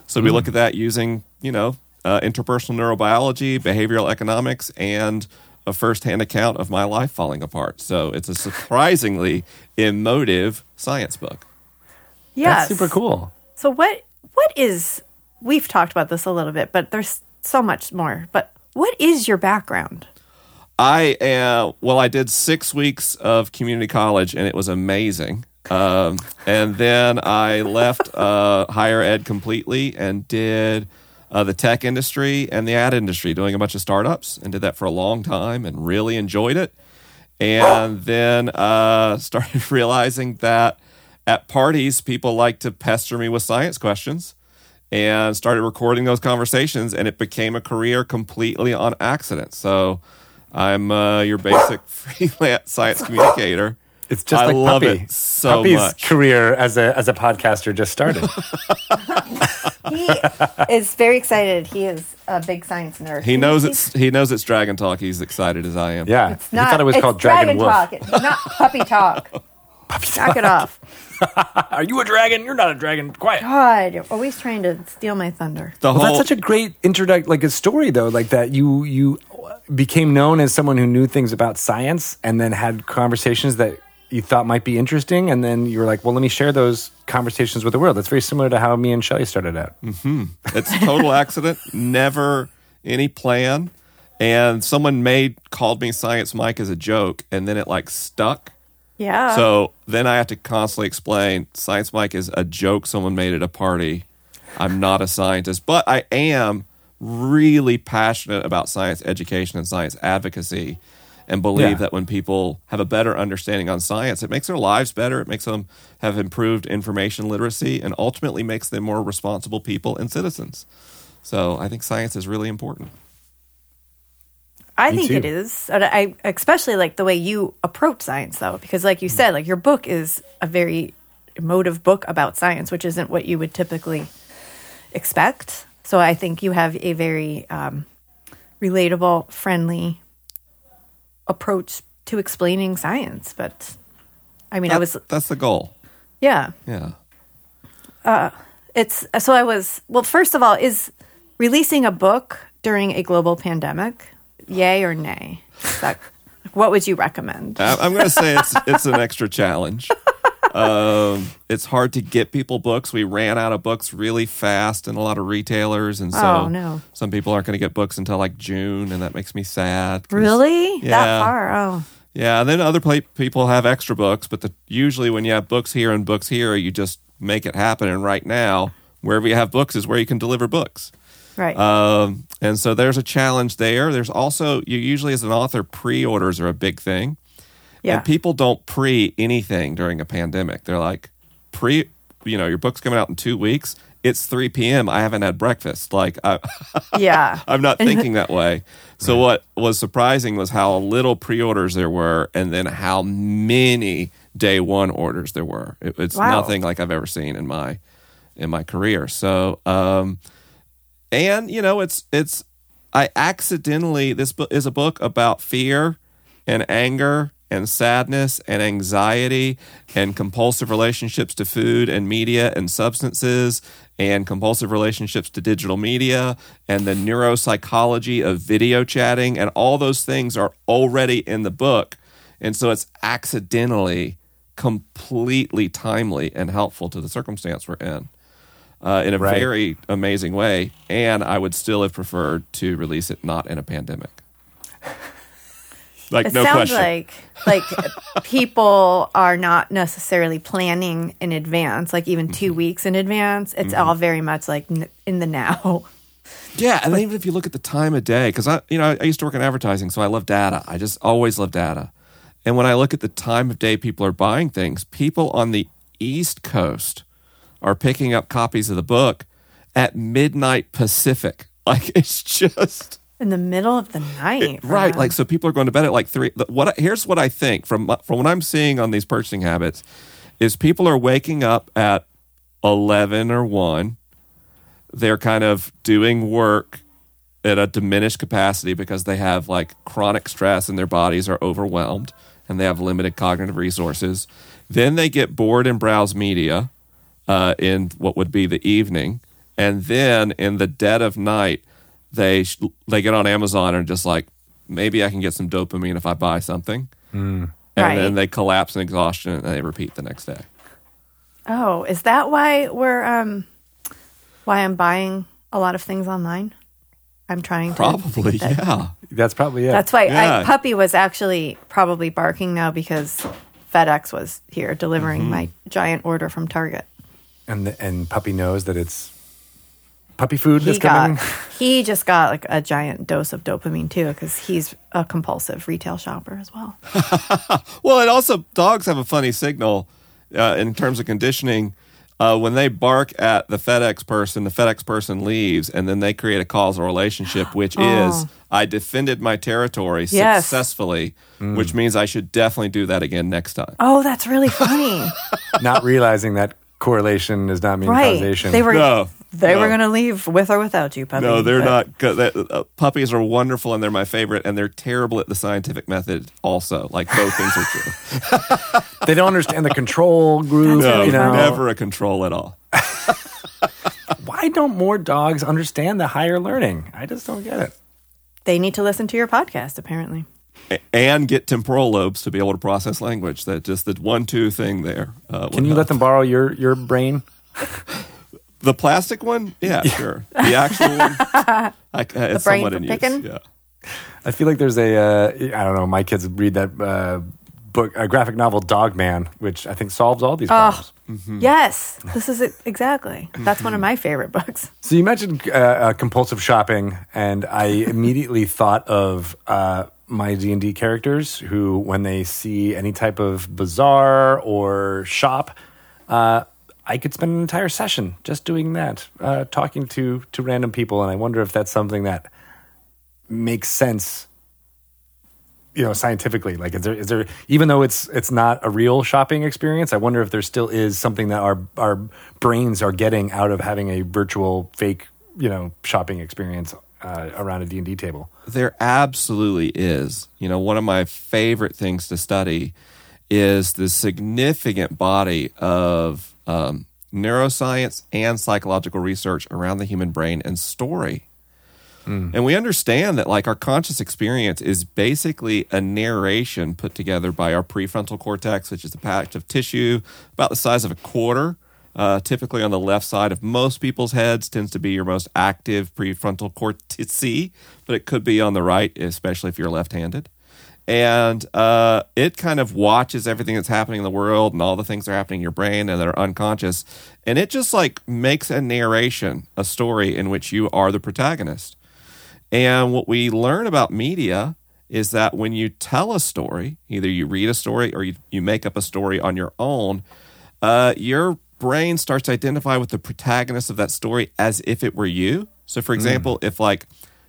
So we look at that using, you know, uh, interpersonal neurobiology, behavioral economics, and a firsthand account of my life falling apart. So it's a surprisingly emotive science book. Yeah, That's super cool. So, what what is? We've talked about this a little bit, but there's so much more. But what is your background? I uh, well, I did six weeks of community college, and it was amazing. Um, and then I left uh, higher ed completely and did uh, the tech industry and the ad industry, doing a bunch of startups, and did that for a long time, and really enjoyed it. And then uh, [LAUGHS] started realizing that at parties, people like to pester me with science questions. and started recording those conversations, and it became a career completely on accident. So I'm uh, your basic [LAUGHS] freelance science communicator. It's just I like love Puppy. it so Puppy's much. career as a as a podcaster just started. [LAUGHS] He is very excited. He is a big science nerd. He knows it's he knows it's Dragon Talk. He's excited as I am. yeah, It's he thought it was it's called Dragon, Wolf. Talk. It's not puppy talk. [LAUGHS] Puppy Knock talk. it off. [LAUGHS] Are you a dragon? You're not a dragon. Quiet. God, you're always trying to steal my thunder. The Well, whole that's such a great introduct, like a story though, like that you you became known as someone who knew things about science, and then had conversations that you thought might be interesting, and then you were like, well, let me share those conversations with the world. That's very similar to how me and Shelly started out. Mm-hmm. It's a total [LAUGHS] accident, never any plan. And someone made called me Science Mike as a joke, and then it like stuck. Yeah. So then I have to constantly explain Science Mike is a joke someone made at a party. I'm not a scientist, but I am really passionate about science education and science advocacy and believe Yeah. that when people have a better understanding on science, it makes their lives better. It makes them have improved information literacy and ultimately makes them more responsible people and citizens. So I think science is really important. I Me think too. it is. And I especially like the way you approach science though, because like you said, like your book is a very emotive book about science, which isn't what you would typically expect. So I think you have a very um, relatable, friendly approach to explaining science. But I mean, I was That's the goal. yeah. Yeah. It's so I was well. First of all, is releasing a book during a global pandemic, yay or nay? That- what would you recommend? I- I'm going to say it's it's an extra challenge. Um, it's hard to get people books. We ran out of books really fast in a lot of retailers, and so Oh, no. some people aren't going to get books until like June, and that makes me sad. Really? Yeah. That far? Oh, Yeah, and then other people have extra books, but the, usually when you have books here and books here, you just make it happen. And right now, wherever you have books is where you can deliver books. Right. Um, and so there's a challenge there. There's also you usually as an author pre-orders are a big thing. yeah. And people don't pre anything during a pandemic. They're like, pre, you know, your book's coming out in two weeks. It's 3 p.m. I haven't had breakfast. Like, I, [LAUGHS] yeah. I'm not [LAUGHS] thinking that way. So, what was surprising was how little pre orders there were and then how many day one orders there were. It, it's Wow. nothing like I've ever seen in my in my career. So, um, and you know, it's it's I accidentally this book is a book about fear and anger and sadness and anxiety and compulsive relationships to food and media and substances and compulsive relationships to digital media and the neuropsychology of video chatting. And all those things are already in the book. And so it's accidentally completely timely and helpful to the circumstance we're in uh, in a Right. very amazing way. And I would still have preferred to release it not in a pandemic. Like, It no sounds question. like like [LAUGHS] people are not necessarily planning in advance, like even two Mm-hmm. weeks in advance. It's all very much like n- in the now. yeah. And then even if you look at the time of day, because I, you know, I used to work in advertising, so I love data. I just always love data. And when I look at the time of day people are buying things, people on the East Coast are picking up copies of the book at midnight Pacific. [LAUGHS] Like, it's just. In the middle of the night, for right like so people are going to bed at like three what here's what i think from from what i'm seeing on these purchasing habits is people are waking up at 11 or 1 they're kind of doing work at a diminished capacity because they have like chronic stress and their bodies are overwhelmed and they have limited cognitive resources then they get bored and browse media uh, in what would be the evening, and then in the dead of night, they sh- they get on Amazon and just like maybe I can get some dopamine if I buy something, and Right. then they collapse in exhaustion and they repeat the next day. Oh, is that why we're um why I'm buying a lot of things online? I'm trying to Probably, that- yeah. That's probably it. That's why Yeah. I, Puppy was actually probably barking now because FedEx was here delivering Mm-hmm. my giant order from Target. And the, and puppy knows that it's puppy food He that's coming. got [LAUGHS] he just got like a giant dose of dopamine too because he's a compulsive retail shopper as well. [LAUGHS] Well, and also dogs have a funny signal uh, in terms of conditioning. uh, when they bark at the FedEx person, the FedEx person leaves, and then they create a causal relationship, which [GASPS] is I defended my territory Yes. successfully, which means I should definitely do that again next time. Oh, that's really funny. [LAUGHS] Not realizing that correlation does not mean right. causation. They were No, they no. were going to leave with or without you, puppy. No, they're but- not. Good. That- uh, puppies are wonderful and they're my favorite, and they're terrible at the scientific method. Also, like both things are true. [LAUGHS] they don't understand the control group. No, you know, never a control at all. [LAUGHS] why don't more dogs understand the higher learning? I just don't get it. They need to listen to your podcast, apparently. A- And get temporal lobes to be able to process language. That just the one-two thing there. Uh, Can would you let them borrow your your brain? the plastic one? Yeah, sure. The actual one, I, uh, it's brain somewhat for in picking? use. Yeah. I feel like there's a uh, I don't know. My kids read that uh, book, a graphic novel, Dog Man, which I think solves all these problems. Yes, this is it exactly. That's one of my favorite books. So you mentioned uh, uh, compulsive shopping, and I immediately thought of uh, my D and D characters who, when they see any type of bazaar or shop, uh, I could spend an entire session just doing that, uh, talking to to random people, and I wonder if that's something that makes sense. You know, scientifically, like, is there is there even though it's it's not a real shopping experience, I wonder if there still is something that our our brains are getting out of having a virtual fake, you know, shopping experience uh, around a D and D table. There absolutely is. You know, one of my favorite things to study is the significant body of um, neuroscience and psychological research around the human brain and story. And we understand that, like, our conscious experience is basically a narration put together by our prefrontal cortex, which is a patch of tissue about the size of a quarter. Uh, typically on the left side of most people's heads tends to be your most active prefrontal cortex, but it could be on the right, especially if you're left-handed. And uh, it kind of watches everything that's happening in the world and all the things that are happening in your brain and that are unconscious, and it just like makes a narration, a story in which you are the protagonist. And what we learn about media is that when you tell a story, either you read a story or you, you make up a story on your own, uh, your brain starts to identify with the protagonist of that story as if it were you. So, for hmm. example, if like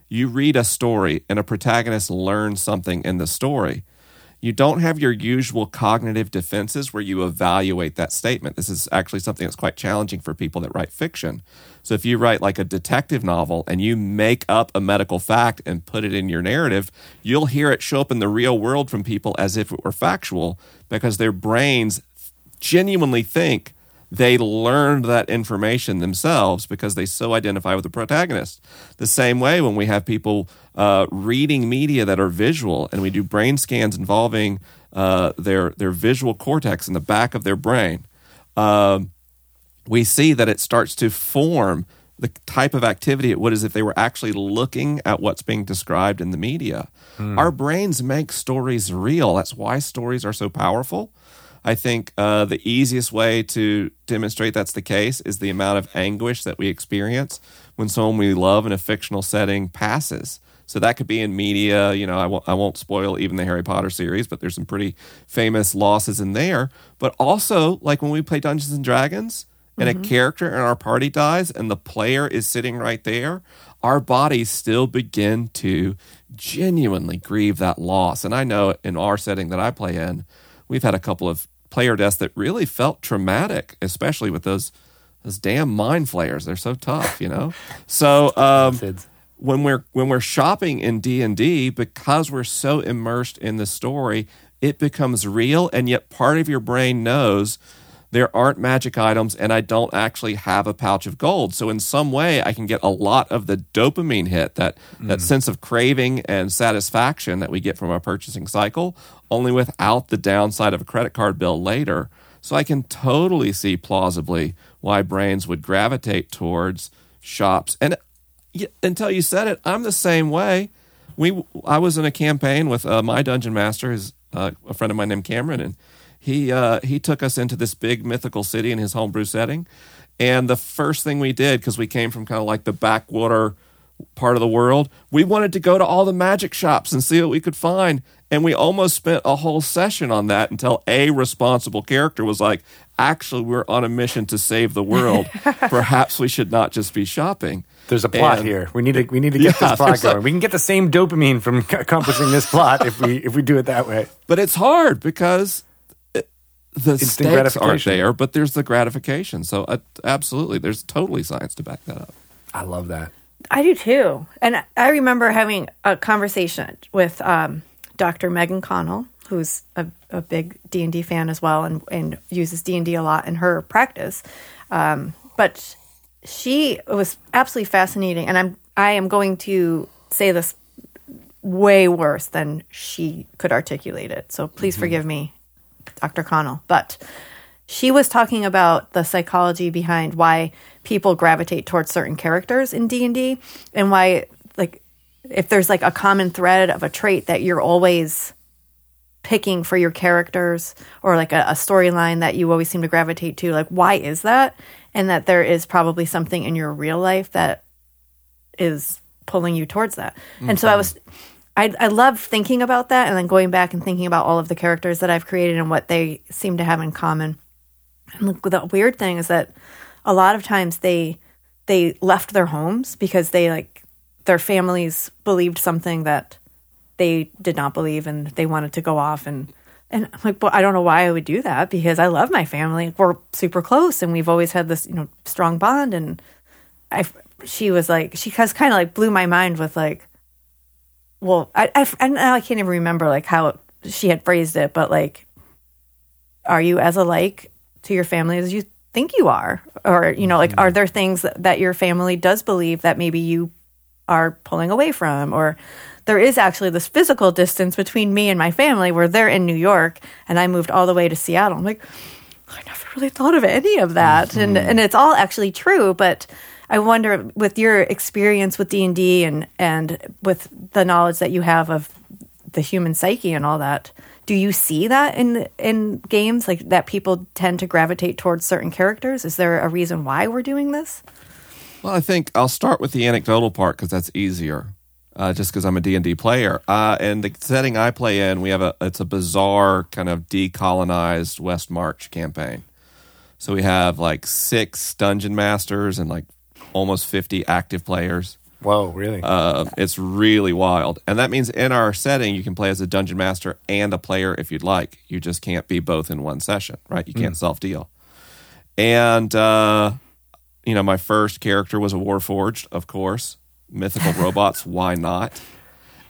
you read a story and a protagonist learns something in the story, you don't have your usual cognitive defenses where you evaluate that statement. This is actually something that's quite challenging for people that write fiction. So if you write like a detective novel and you make up a medical fact and put it in your narrative, you'll hear it show up in the real world from people as if it were factual because their brains genuinely think they learned that information themselves because they so identify with the protagonist. The same way when we have people uh, reading media that are visual and we do brain scans involving uh, their their visual cortex in the back of their brain, um, we see that it starts to form the type of activity it would as if they were actually looking at what's being described in the media. Our brains make stories real. That's why stories are so powerful. I think uh, the easiest way to demonstrate that's the case is the amount of anguish that we experience when someone we love in a fictional setting passes. So that could be in media. You know, I won't, I won't spoil even the Harry Potter series, but there's some pretty famous losses in there. But also, like when we play Dungeons and Dragons and a character in our party dies and the player is sitting right there, our bodies still begin to genuinely grieve that loss. And I know in our setting that I play in, we've had a couple of player deaths that really felt traumatic, especially with those those damn mind flayers. They're so tough, you know. [LAUGHS] So um, when we're when we're shopping in D and D, because we're so immersed in the story, it becomes real, and yet part of your brain knows there aren't magic items, and I don't actually have a pouch of gold. So in some way, I can get a lot of the dopamine hit that that sense of craving and satisfaction that we get from our purchasing cycle, only without the downside of a credit card bill later. So I can totally see plausibly why brains would gravitate towards shops. And until you said it, I'm the same way. We I was in a campaign with uh, my dungeon master, is uh, a friend of mine named Cameron, and he uh, he took us into this big mythical city in his homebrew setting. And the first thing we did, because we came from kind of like the backwater part of the world, we wanted to go to all the magic shops and see what we could find. And we almost spent a whole session on that until a responsible character was like, actually, we're on a mission to save the world. [LAUGHS] Perhaps we should not just be shopping. There's a plot And- here. We need to we need to get [LAUGHS] Yeah, this plot there's a- going. we can get the same dopamine from [LAUGHS] accomplishing this plot if we if we do it that way. But it's hard because it, the Instant stakes aren't there, but there's the gratification. So, uh, absolutely, there's totally science to back that up. I love that. I do too. And I remember having a conversation with um, Dr. Megan Connell, who's a, a big D and D fan as well, and, and uses D and D a lot in her practice. Um, but she it was absolutely fascinating, and I'm I am going to say this way worse than she could articulate it. So please forgive me, Dr. Connell. But she was talking about the psychology behind why people gravitate towards certain characters in D&D and why like if there's like a common thread of a trait that you're always picking for your characters or like a, a storyline that you always seem to gravitate to like why is that? And that there is probably something in your real life that is pulling you towards that. And so i was I, I love thinking about that and then going back and thinking about all of the characters that I've created and what they seem to have in common. And the, the weird thing is that a lot of times they they left their homes because they like their families believed something that they did not believe and they wanted to go off and and I'm like, well, I don't know why I would do that because I love my family. We're super close and we've always had this, you know, strong bond. And I, she was like, she kind of like blew my mind with like, well, I, I, I I can't even remember like how she had phrased it, but like, are you as alike to your family as you think you are? Or, you know, like, are mm-hmm. there things that, that your family does believe that maybe you are pulling away from? Or there is actually this physical distance between me and my family where they're in New York and I moved all the way to Seattle. I'm like, I never really thought of any of that. And, mm-hmm. and it's all actually true, but I wonder with your experience with D&D and and with the knowledge that you have of the human psyche and all that, do you see that in in games like that people tend to gravitate towards certain characters? Is there a reason why we're doing this? Well, I think I'll start with the anecdotal part because that's easier. Uh, just because I'm a D&D player. Uh, and the setting I play in, we have a it's a bizarre kind of decolonized West March campaign. So we have like six dungeon masters and like almost 50 active players. Whoa, really? Uh, it's really wild. And that means in our setting, you can play as a dungeon master and a player if you'd like. You just can't be both in one session, right? You can't self deal. And, uh, you know, my first character was a Warforged, of course. Mythical [LAUGHS] robots, why not?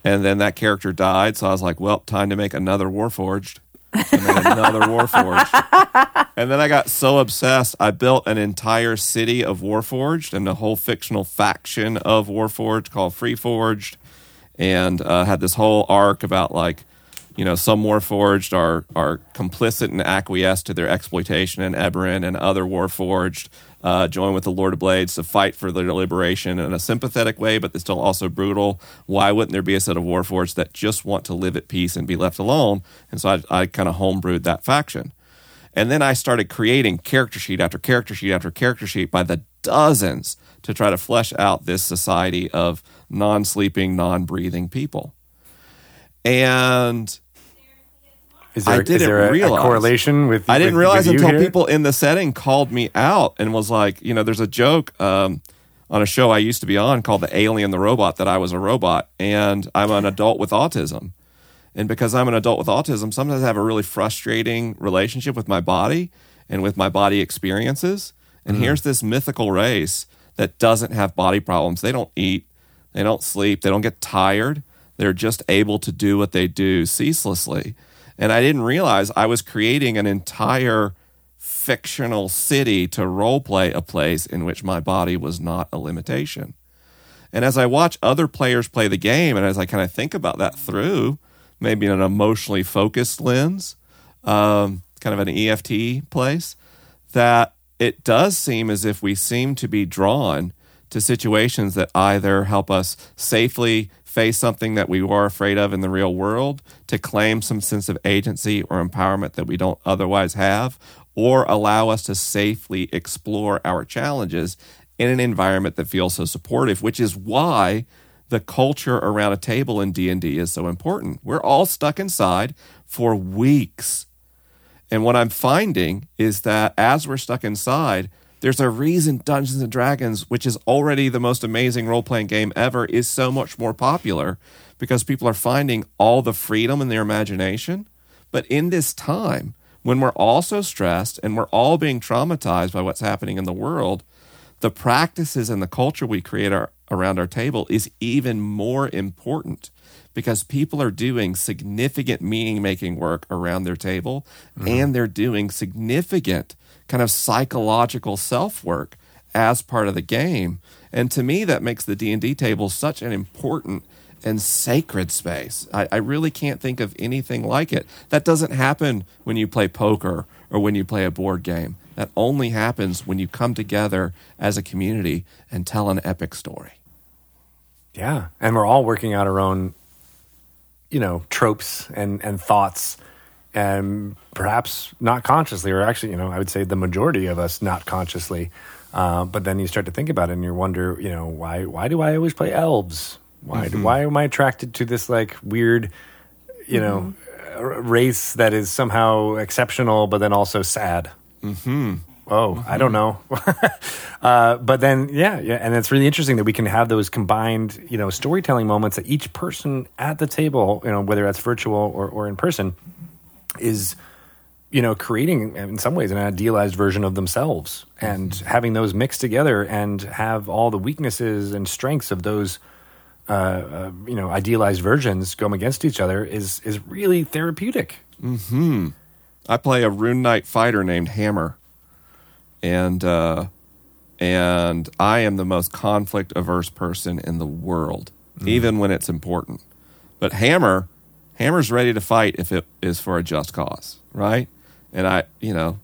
And then that character died. So I was like, well, time to make another Warforged. And then another Warforged. [LAUGHS] And then I got so obsessed, I built an entire city of Warforged and a whole fictional faction of Warforged called Freeforged, and uh, had this whole arc about like, you know, some Warforged are are complicit and acquiesce to their exploitation in Eberron, and other Warforged uh, join with the Lord of Blades to fight for their liberation in a sympathetic way, but they're still also brutal. Why wouldn't there be a set of Warforged that just want to live at peace and be left alone? And so I, I kind of homebrewed that faction. And then I started creating character sheet after character sheet after character sheet by the dozens to try to flesh out this society of non sleeping, non breathing people. And is there, I didn't there a, a realize. correlation with? I didn't with- realize with until here? people in the setting called me out and was like, you know, there's a joke um, on a show I used to be on called The Alien the Robot that I was a robot and I'm an adult with autism. And because I'm an adult with autism, sometimes I have a really frustrating relationship with my body and with my body experiences. And here's this mythical race that doesn't have body problems. They don't eat, they don't sleep, they don't get tired. They're just able to do what they do ceaselessly. And I didn't realize I was creating an entire fictional city to role play a place in which my body was not a limitation. And as I watch other players play the game, and as I kind of think about that through, maybe in an emotionally focused lens, um, kind of an EFT place, that it does seem as if we seem to be drawn to situations that either help us safely face something that we are afraid of in the real world, to claim some sense of agency or empowerment that we don't otherwise have, or allow us to safely explore our challenges in an environment that feels so supportive, which is why the culture around a table in D&D is so important. We're all stuck inside for weeks. And what I'm finding is that as we're stuck inside, there's a reason Dungeons and Dragons, which is already the most amazing role playing game ever, is so much more popular because people are finding all the freedom in their imagination. But in this time, when we're all so stressed and we're all being traumatized by what's happening in the world, the practices and the culture we create our, around our table is even more important because people are doing significant meaning making work around their table mm-hmm. and they're doing significant kind of psychological self work as part of the game. And to me that makes the d&d table such an important and sacred space. I, I really can't think of anything like it. That doesn't happen when you play poker or when you play a board game. That only happens when you come together as a community and tell an epic story. Yeah and we're all working out our own you know tropes and and thoughts and perhaps not consciously or actually you know i would say the majority of us not consciously uh, but then you start to think about it and you wonder you know why why do i always play elves why mm-hmm. do, why am i attracted to this like weird you know mm-hmm. race that is somehow exceptional but then also sad mm-hmm. Oh, mm-hmm. I don't know. [LAUGHS] uh, but then, yeah, yeah, and it's really interesting that we can have those combined, you know, storytelling moments that each person at the table, you know, whether that's virtual or, or in person, is, you know, creating in some ways an idealized version of themselves, and mm-hmm. having those mixed together and have all the weaknesses and strengths of those. Uh, uh, you know, idealized versions go against each other is is really therapeutic. Hmm. I play a rune knight fighter named Hammer and uh, and I am the most conflict averse person in the world, mm. even when it's important. But Hammer, Hammer's ready to fight if it is for a just cause, right? And I, you know,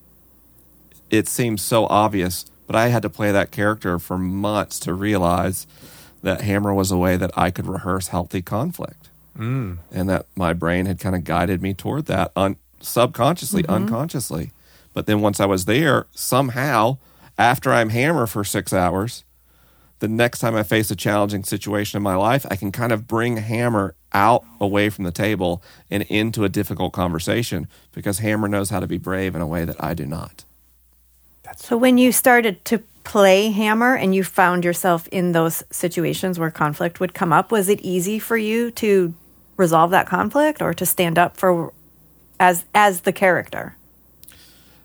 it seems so obvious, but I had to play that character for months to realize that Hammer was a way that I could rehearse healthy conflict, mm. and that my brain had kind of guided me toward that un- subconsciously, mm-hmm. unconsciously. But then once I was there, somehow, after I'm hammer for six hours, the next time I face a challenging situation in my life, I can kind of bring Hammer out away from the table and into a difficult conversation because Hammer knows how to be brave in a way that I do not. So when you started to play Hammer and you found yourself in those situations where conflict would come up, was it easy for you to resolve that conflict or to stand up for as as the character?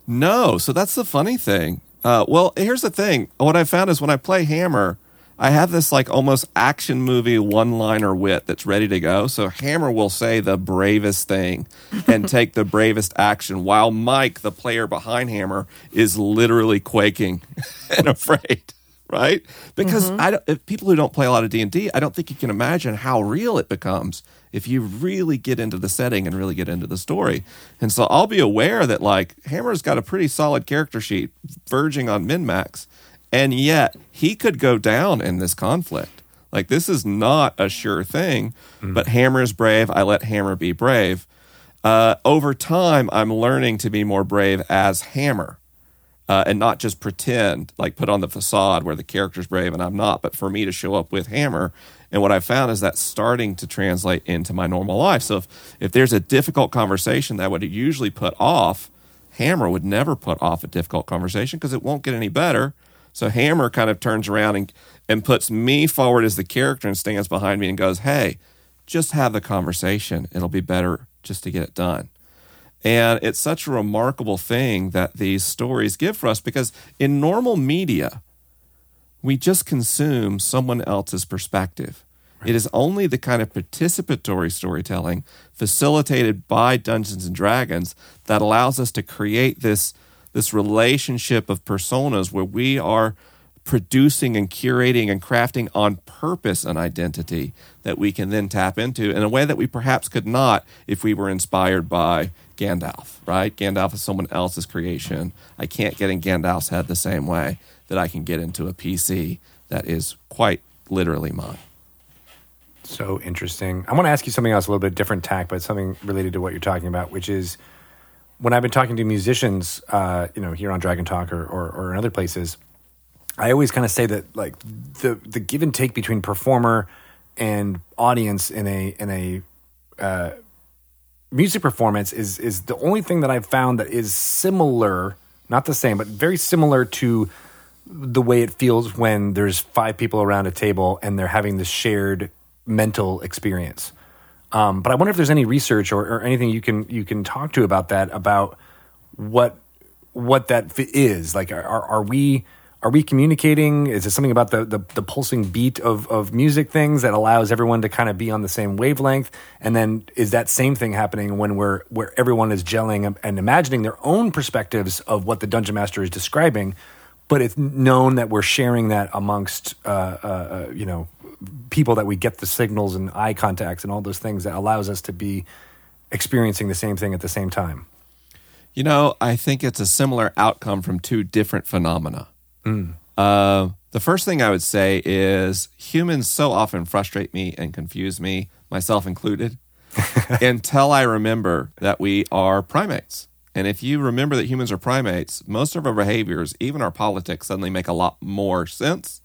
No. So that's the funny thing. Uh, well, here's the thing. What I found is when I play Hammer, I have this like almost action movie one liner wit that's ready to go. So Hammer will say the bravest thing and [LAUGHS] take the bravest action, while Mike, the player behind Hammer, is literally quaking [LAUGHS] and afraid. Right? Because mm-hmm. I don't, people who don't play a lot of D and D, I don't think you can imagine how real it becomes if you really get into the setting and really get into the story. And so I'll be aware that like Hammer's got a pretty solid character sheet verging on min max, and yet he could go down in this conflict. Like this is not a sure thing, mm-hmm. but Hammer is brave. I let Hammer be brave. Uh, over time, I'm learning to be more brave as Hammer. Uh, and not just pretend, like put on the facade where the character's brave and I'm not, but for me to show up with Hammer and what I found is that starting to translate into my normal life. So if, if there's a difficult conversation that I would usually put off, Hammer would never put off a difficult conversation because it won't get any better. So Hammer kind of turns around and, and puts me forward as the character and stands behind me and goes, Hey, just have the conversation. It'll be better just to get it done. And it's such a remarkable thing that these stories give for us because in normal media, we just consume someone else's perspective. Right. It is only the kind of participatory storytelling facilitated by Dungeons and Dragons that allows us to create this, this relationship of personas where we are producing and curating and crafting on purpose an identity that we can then tap into in a way that we perhaps could not if we were inspired by Gandalf, right? Gandalf is someone else's creation. I can't get in Gandalf's head the same way that I can get into a PC that is quite literally mine. So interesting. I want to ask you something else, a little bit different tack, but something related to what you're talking about, which is when I've been talking to musicians, uh, you know, here on Dragon Talk or, or, or in other places, I always kind of say that like the the give and take between performer and audience in a in a uh, music performance is is the only thing that I've found that is similar, not the same, but very similar to the way it feels when there's five people around a table and they're having this shared mental experience. Um, but I wonder if there's any research or, or anything you can you can talk to about that about what what that is like. Are, are we are we communicating? Is it something about the, the, the pulsing beat of, of music things that allows everyone to kind of be on the same wavelength? And then is that same thing happening when we're where everyone is gelling and imagining their own perspectives of what the dungeon master is describing, but it's known that we're sharing that amongst uh, uh, uh, you know people that we get the signals and eye contacts and all those things that allows us to be experiencing the same thing at the same time. You know, I think it's a similar outcome from two different phenomena. Uh, the first thing I would say is humans so often frustrate me and confuse me, myself included, [LAUGHS] until I remember that we are primates. And if you remember that humans are primates, most of our behaviors, even our politics, suddenly make a lot more sense.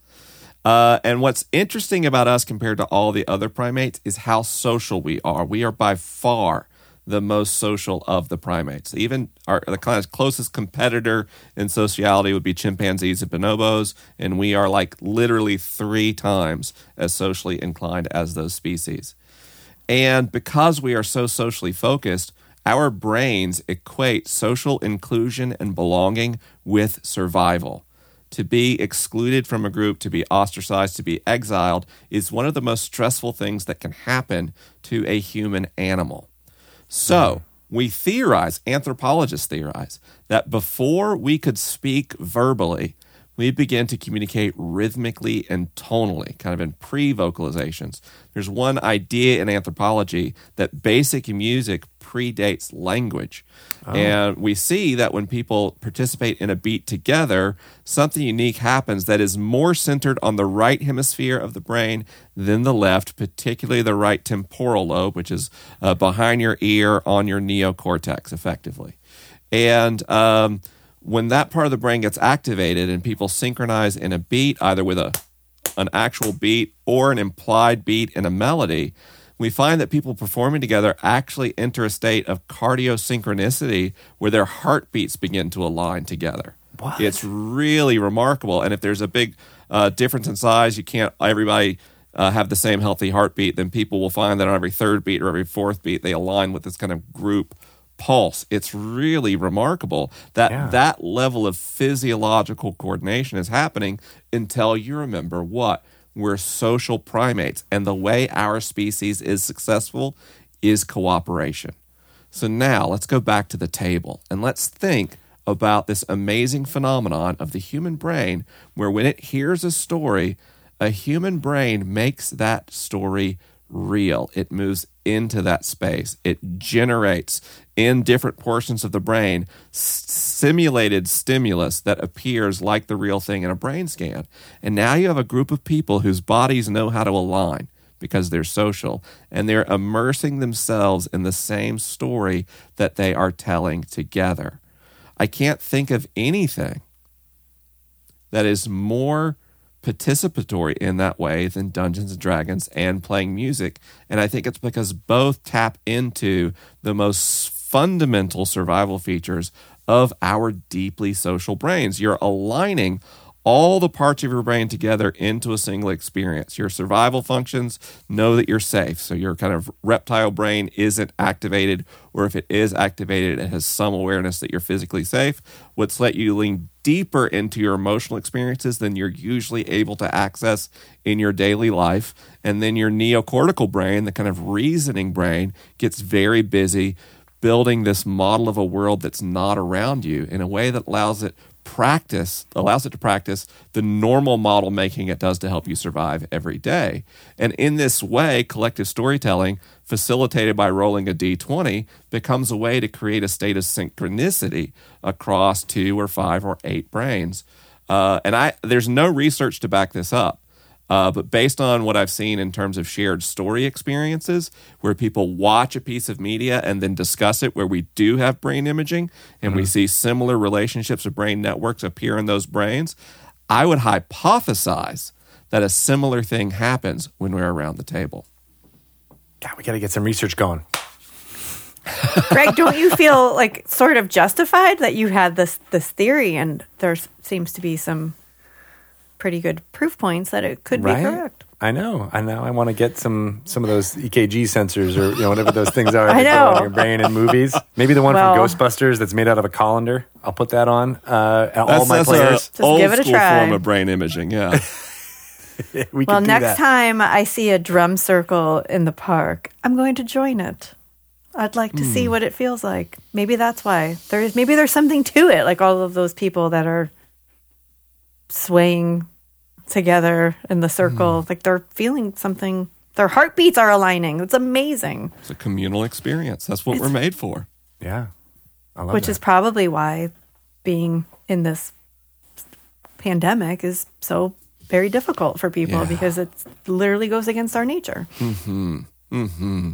Uh, and what's interesting about us compared to all the other primates is how social we are. We are by far the most social of the primates. Even our the kind of closest competitor in sociality would be chimpanzees and bonobos, and we are like literally three times as socially inclined as those species. And because we are so socially focused, our brains equate social inclusion and belonging with survival. To be excluded from a group, to be ostracized, to be exiled is one of the most stressful things that can happen to a human animal. So we theorize, anthropologists theorize, that before we could speak verbally, we begin to communicate rhythmically and tonally, kind of in pre vocalizations. There's one idea in anthropology that basic music predates language. And we see that when people participate in a beat together, something unique happens that is more centered on the right hemisphere of the brain than the left, particularly the right temporal lobe, which is uh, behind your ear on your neocortex, effectively. And um, when that part of the brain gets activated and people synchronize in a beat, either with a an actual beat or an implied beat in a melody, we find that people performing together actually enter a state of cardiosynchronicity where their heartbeats begin to align together. What? It's really remarkable. And if there's a big uh, difference in size, you can't everybody uh, have the same healthy heartbeat, then people will find that on every third beat or every fourth beat, they align with this kind of group pulse. It's really remarkable that Yeah. that level of physiological coordination is happening until you remember what? We're social primates, and the way our species is successful is cooperation. So now let's go back to the table and let's think about this amazing phenomenon of the human brain where when it hears a story, a human brain makes that story real. It moves into that space. It generates in different portions of the brain simulated stimulus that appears like the real thing in a brain scan. And now you have a group of people whose bodies know how to align because they're social and they're immersing themselves in the same story that they are telling together. I can't think of anything that is more participatory in that way than Dungeons and Dragons and playing music. And I think it's because both tap into the most fundamental survival features of our deeply social brains. You're aligning all the parts of your brain together into a single experience. Your survival functions know that you're safe. So your kind of reptile brain isn't activated, or if it is activated, it has some awareness that you're physically safe. What's let you lean deeper into your emotional experiences than you're usually able to access in your daily life. And then your neocortical brain, the kind of reasoning brain, gets very busy building this model of a world that's not around you in a way that allows it practice allows it to practice the normal model making it does to help you survive every day. And in this way collective storytelling facilitated by rolling a d20 becomes a way to create a state of synchronicity across two or five or eight brains. Uh, and i there's no research to back this up uh, but based on what I've seen in terms of shared story experiences, where people watch a piece of media and then discuss it, where we do have brain imaging and we see similar relationships of brain networks appear in those brains, I would hypothesize that a similar thing happens when we're around the table. God, we got to get some research going. Greg, don't you feel like sort of justified that you had this this theory, and there seems to be some pretty good proof points that it could Right? be correct. I know. I know. I want to get some some of those EKG sensors or you know whatever those things are [LAUGHS] I on know. your brain in movies. Maybe the one Well- from Ghostbusters that's made out of a colander. I'll put that on. Uh, all my that's players. a Just old give it a school try. form of brain imaging. Yeah. [LAUGHS] we Well, next that. time I see a drum circle in the park, I'm going to join it. I'd like to Hmm. see what it feels like. Maybe that's why there's maybe there's something to it. Like all of those people that are swaying together in the circle, Hmm. like they're feeling something. Their heartbeats are aligning. It's amazing. it's a communal experience. That's what we're made for. Yeah, I love which that. is probably why being in this pandemic is so very difficult for people Yeah. because it literally goes against our nature. Mm-hmm. Mm-hmm.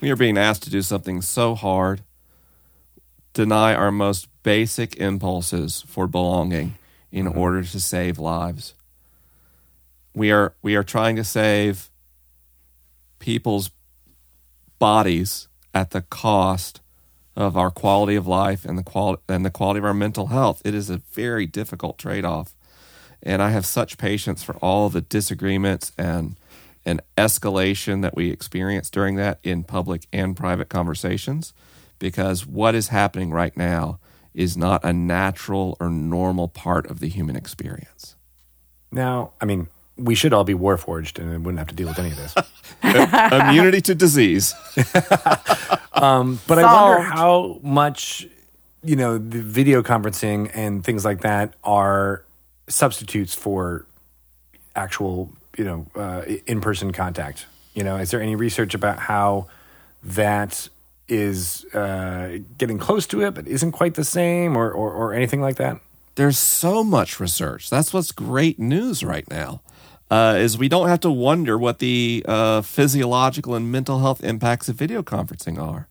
We are being asked to do something so hard, deny our most basic impulses for belonging in mm-hmm. order to save lives. We are we are trying to save people's bodies at the cost of our quality of life and the quality and the quality of our mental health. It is a very difficult trade-off. And I have such patience for all the disagreements and and escalation that we experience during that in public and private conversations because what is happening right now is not a natural or normal part of the human experience. now. I mean, we should all be warforged and wouldn't have to deal with any of this. [LAUGHS] Immunity to disease. [LAUGHS] But I wonder how much, you know, the video conferencing and things like that are substitutes for actual, you know, uh, in person contact. You know, is there any research about how that is uh, getting close to it, but isn't quite the same, or, or, or anything like that? There's so much research. That's what's great news right now. Uh, is we don't have to wonder what the uh, physiological and mental health impacts of video conferencing are.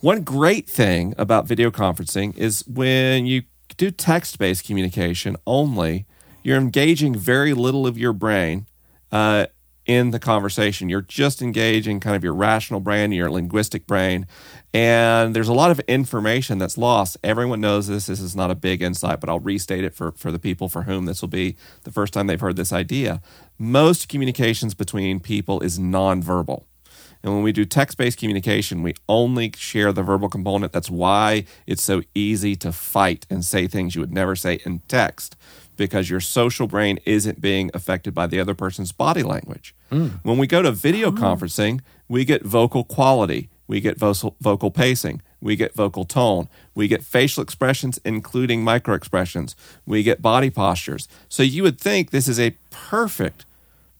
One great thing about video conferencing is when you do text based communication only, you're engaging very little of your brain uh, in the conversation. You're just engaging kind of your rational brain, your linguistic brain. And there's a lot of information that's lost. Everyone knows this. This is not a big insight, but I'll restate it for, for the people for whom this will be the first time they've heard this idea. Most communications between people is nonverbal. And when we do text based communication, we only share the verbal component. That's why it's so easy to fight and say things you would never say in text because your social brain isn't being affected by the other person's body language. When we go to video ah. conferencing, we get vocal quality, we get vocal, vocal pacing, we get vocal tone, we get facial expressions, including micro expressions, we get body postures. So you would think this is a perfect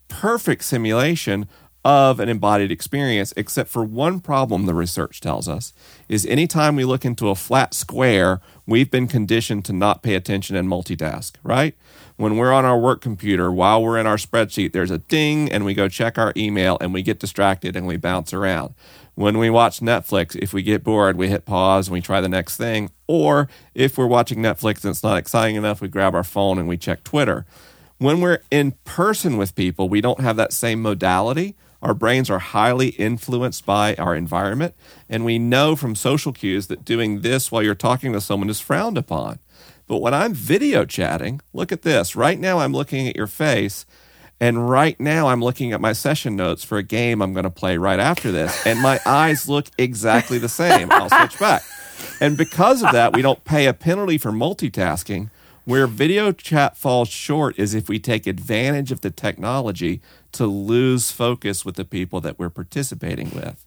perfect simulation of an embodied experience, except for one problem the research tells us is anytime we look into a flat square, we've been conditioned to not pay attention and multitask, right? When we're on our work computer, while we're in our spreadsheet, there's a ding and we go check our email and we get distracted and we bounce around. When we watch Netflix, if we get bored, we hit pause and we try the next thing. Or if we're watching Netflix and it's not exciting enough, we grab our phone and we check Twitter when we're in person with people, we don't have that same modality. Our brains are highly influenced by our environment. And we know from social cues that doing this while you're talking to someone is frowned upon. But when I'm video chatting, look at this. Right now, I'm looking at your face. And right now, I'm looking at my session notes for a game I'm going to play right after this. And my [LAUGHS] eyes look exactly the same. I'll switch back. And because of that, we don't pay a penalty for multitasking. Where video chat falls short is if we take advantage of the technology to lose focus with the people that we're participating with.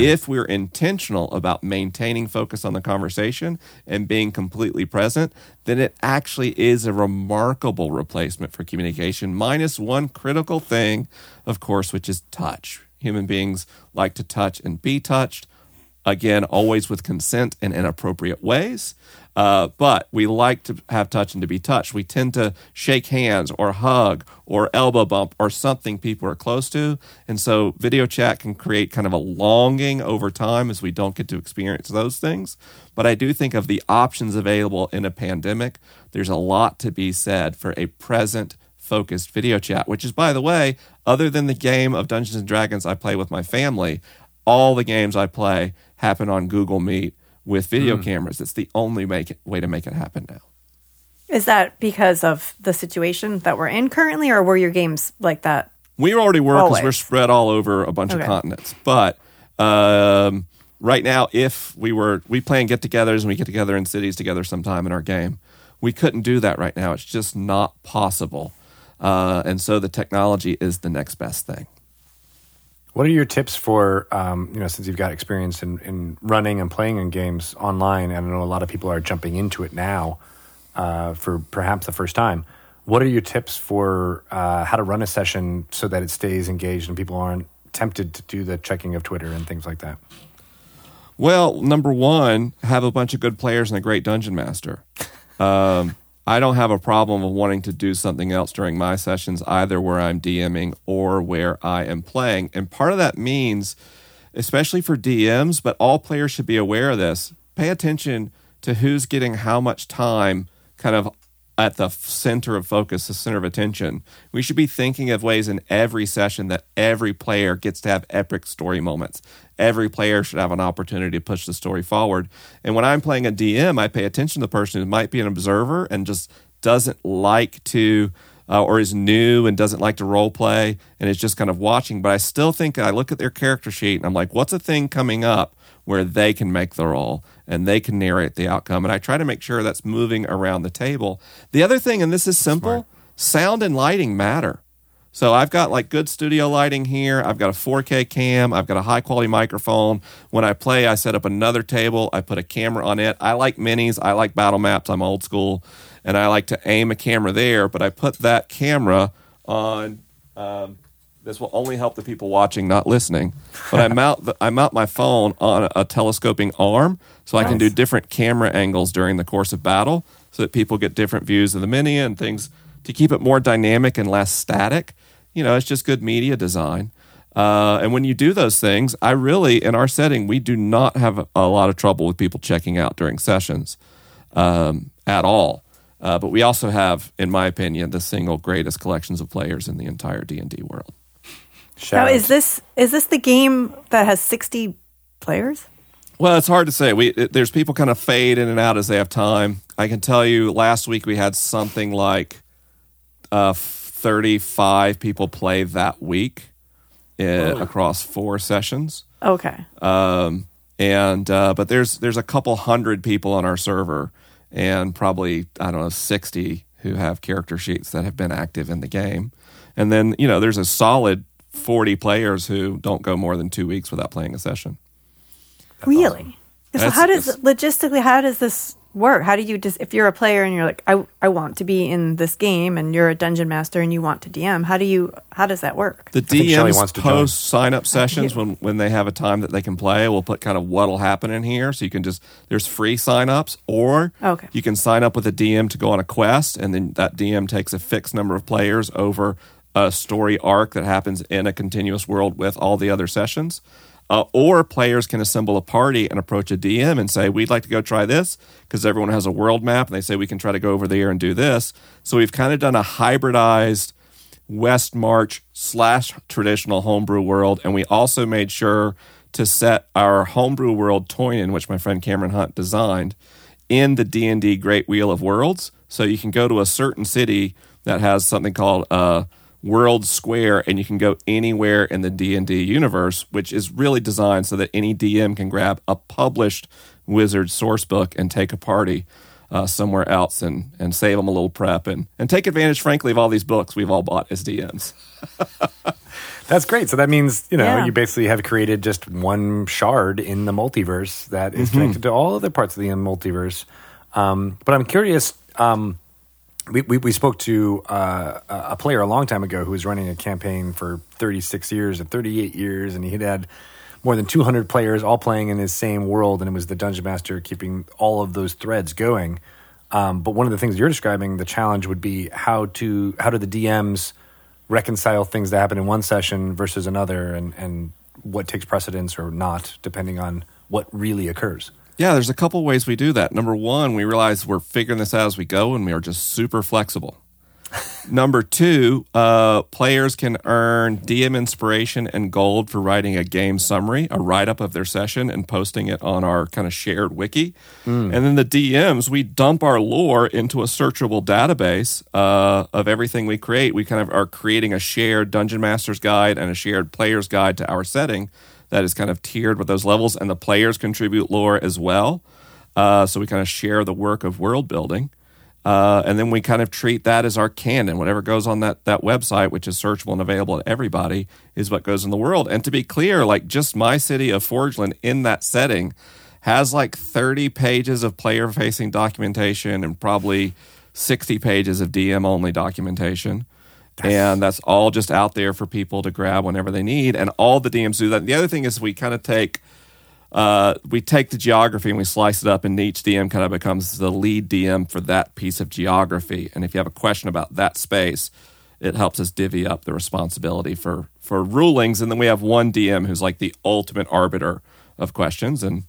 If we're intentional about maintaining focus on the conversation and being completely present, then it actually is a remarkable replacement for communication, minus one critical thing, of course, which is touch. Human beings like to touch and be touched Again, always with consent and in inappropriate ways. Uh, but we like to have touch and to be touched. We tend to shake hands or hug or elbow bump or something people are close to. And so video chat can create kind of a longing over time as we don't get to experience those things. But I do think of the options available in a pandemic, there's a lot to be said for a present focused video chat, which is, by the way, other than the game of Dungeons and Dragons I play with my family, all the games I play happen on Google Meet with video Hmm. cameras. It's the only make it, way to make it happen now. Is that because of the situation that we're in currently, or were your games like that? We already were because we're spread all over a bunch of continents. But um, right now, if we were, we plan get-togethers and we get together in cities together sometime in our game. We couldn't do that right now. It's just not possible. Uh, and so the technology is the next best thing. What are your tips for, um, you know, since you've got experience in, in running and playing in games online? and I know a lot of people are jumping into it now uh, for perhaps the first time. What are your tips for uh, how to run a session so that it stays engaged and people aren't tempted to do the checking of Twitter and things like that? Well, number one, have a bunch of good players and a great dungeon master. Um, I don't have a problem of wanting to do something else during my sessions, either where I'm DMing or where I am playing. And part of that means, especially for DMs, but all players should be aware of this. Pay attention to who's getting how much time kind of at the center of focus, the center of attention. We should be thinking of ways in every session that every player gets to have epic story moments. Every player should have an opportunity to push the story forward. And when I'm playing a DM, I pay attention to the person who might be an observer and just doesn't like to, uh, or is new and doesn't like to role play and is just kind of watching. But I still think I look at their character sheet and I'm like, what's a thing coming up where they can make the role and they can narrate the outcome? And I try to make sure that's moving around the table. The other thing, and this is simple sound and lighting matter. So I've got like good studio lighting here. I've got a 4K cam. I've got a high quality microphone. When I play, I set up another table. I put a camera on it. I like minis. I like battle maps. I'm old school, and I like to aim a camera there. But I put that camera on. Um, this will only help the people watching, not listening. But I [LAUGHS] mount the, I mount my phone on a, a telescoping arm, so I can do different camera angles during the course of battle, so that people get different views of the mini and things to keep it more dynamic and less static. You know, it's just good media design. Uh, and when you do those things, I really, in our setting, we do not have a lot of trouble with people checking out during sessions um, at all. Uh, but we also have, in my opinion, the single greatest collections of players in the entire D and D world. Shout Now, out. is this is this the game that has sixty players? Well, it's hard to say. We it, there's people kind of fade in and out as they have time. I can tell you, last week we had something like uh, 35 people play that week uh, across four sessions. Okay, Um, and uh, but there's there's a couple hundred people on our server, and probably I don't know 60 who have character sheets that have been active in the game, and then you know there's a solid 40 players who don't go more than two weeks without playing a session. really? So how does logistically how does this work? How do you just if you're a player and you're like I I want to be in this game and you're a dungeon master and you want to DM? How do you how does that work? The think Shelley wants DMs to join. post sign up sessions when, when they have a time that they can play. We'll put kind of what'll happen in here. So you can just, there's free sign ups, or Okay. you can sign up with a DM to go on a quest, and then that DM takes a fixed number of players over a story arc that happens in a continuous world with all the other sessions. Uh, or players can assemble a party and approach a DM and say, We'd like to go try this because everyone has a world map, and they say we can try to go over there and do this. So we've kind of done a hybridized West March slash traditional homebrew world, and we also made sure to set our homebrew world Toynin, which my friend Cameron Hunt designed, in the D and D Great Wheel of Worlds. So you can go to a certain city that has something called uh, World Square, and you can go anywhere in the D and D universe, which is really designed so that any DM can grab a published Wizard source book and take a party uh, somewhere else and and save them a little prep and and take advantage, frankly, of all these books we've all bought as DMs. [LAUGHS] That's great. So that means, you know, Yeah. you basically have created just one shard in the multiverse that is connected to all other parts of the multiverse. Um, but I'm curious. Um, we, we, we spoke to uh, a player a long time ago who was running a campaign for 36 years and 38 years, and he had had more than 200 players all playing in his same world, and it was the dungeon master keeping all of those threads going. Um, but one of the things you're describing, the challenge would be how to how do the DMs reconcile things that happen in one session versus another, and and what takes precedence or not, depending on what really occurs. Yeah, there's a couple ways we do that. Number one, we realize we're figuring this out as we go, and we are just super flexible. [LAUGHS] Number two, uh, players can earn DM inspiration and gold for writing a game summary, a write up of their session, and posting it on our kind of shared wiki. And then the DMs, we dump our lore into a searchable database uh, of everything we create. We kind of are creating a shared Dungeon Master's Guide and a shared Player's Guide to our setting that is kind of tiered with those levels, and the players contribute lore as well. Uh, so we kind of share the work of world building. Uh, and then we kind of treat that as our canon. Whatever goes on that that website, which is searchable and available to everybody, is what goes in the world. And to be clear, like just my city of Forgeland in that setting has like 30 pages of player facing documentation and probably 60 pages of DM only documentation. And that's all just out there for people to grab whenever they need. And all the DMs do that. The other thing is we kind of take uh, we take the geography and we slice it up, and each DM kind of becomes the lead DM for that piece of geography. And if you have a question about that space, it helps us divvy up the responsibility for for rulings. And then we have one DM who's like the ultimate arbiter of questions. And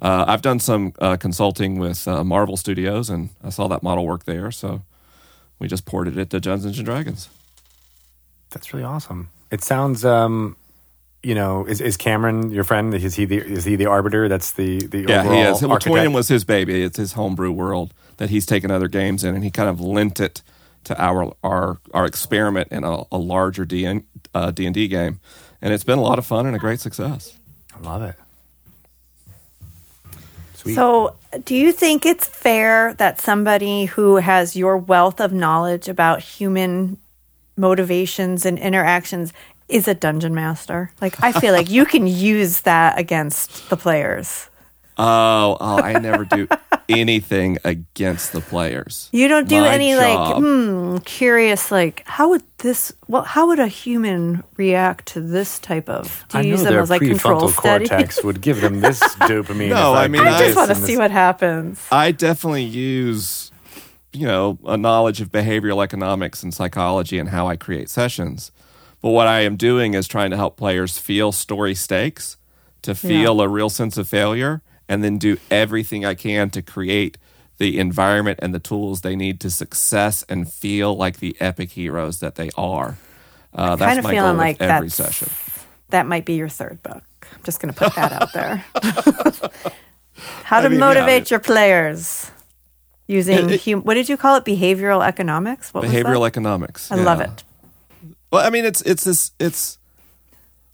uh, I've done some uh, consulting with uh, Marvel Studios, and I saw that model work there. So we just ported it to Dungeons and Dragons. That's really awesome. It sounds, um, you know, is, is Cameron your friend? Is he the is he the arbiter? That's the the Yeah, he is. Well, architect? Was his baby. It's his homebrew world that he's taken other games in, and he kind of lent it to our our our experiment in a, a larger D and uh, D game, and it's been a lot of fun and a great success. I love it. Sweet. So, do you think it's fair that somebody who has your wealth of knowledge about human motivations and interactions is a dungeon master? Like, I feel like you can use that against the players. Oh, oh I never do anything against the players. You don't do My any job- like hmm, curious like how would this well how would a human react to this type of do I you know use them their as like control prefrontal [LAUGHS] cortex would give them this [LAUGHS] dopamine. No, I mean, do I just want to see this. what happens. I definitely use, you know, a knowledge of behavioral economics and psychology and how I create sessions. But what I am doing is trying to help players feel story stakes, to feel a real sense of failure, and then do everything I can to create the environment and the tools they need to success and feel like the epic heroes that they are. Uh, that's kind of my feeling goal like with every session. That might be your third book. I'm just going to put that out there. [LAUGHS] How to mean, yeah, motivate I mean- your players using It- hum- what did you call it? Behavioral economics. What Behavioral economics. I love it. Well, I mean, it's it's this it's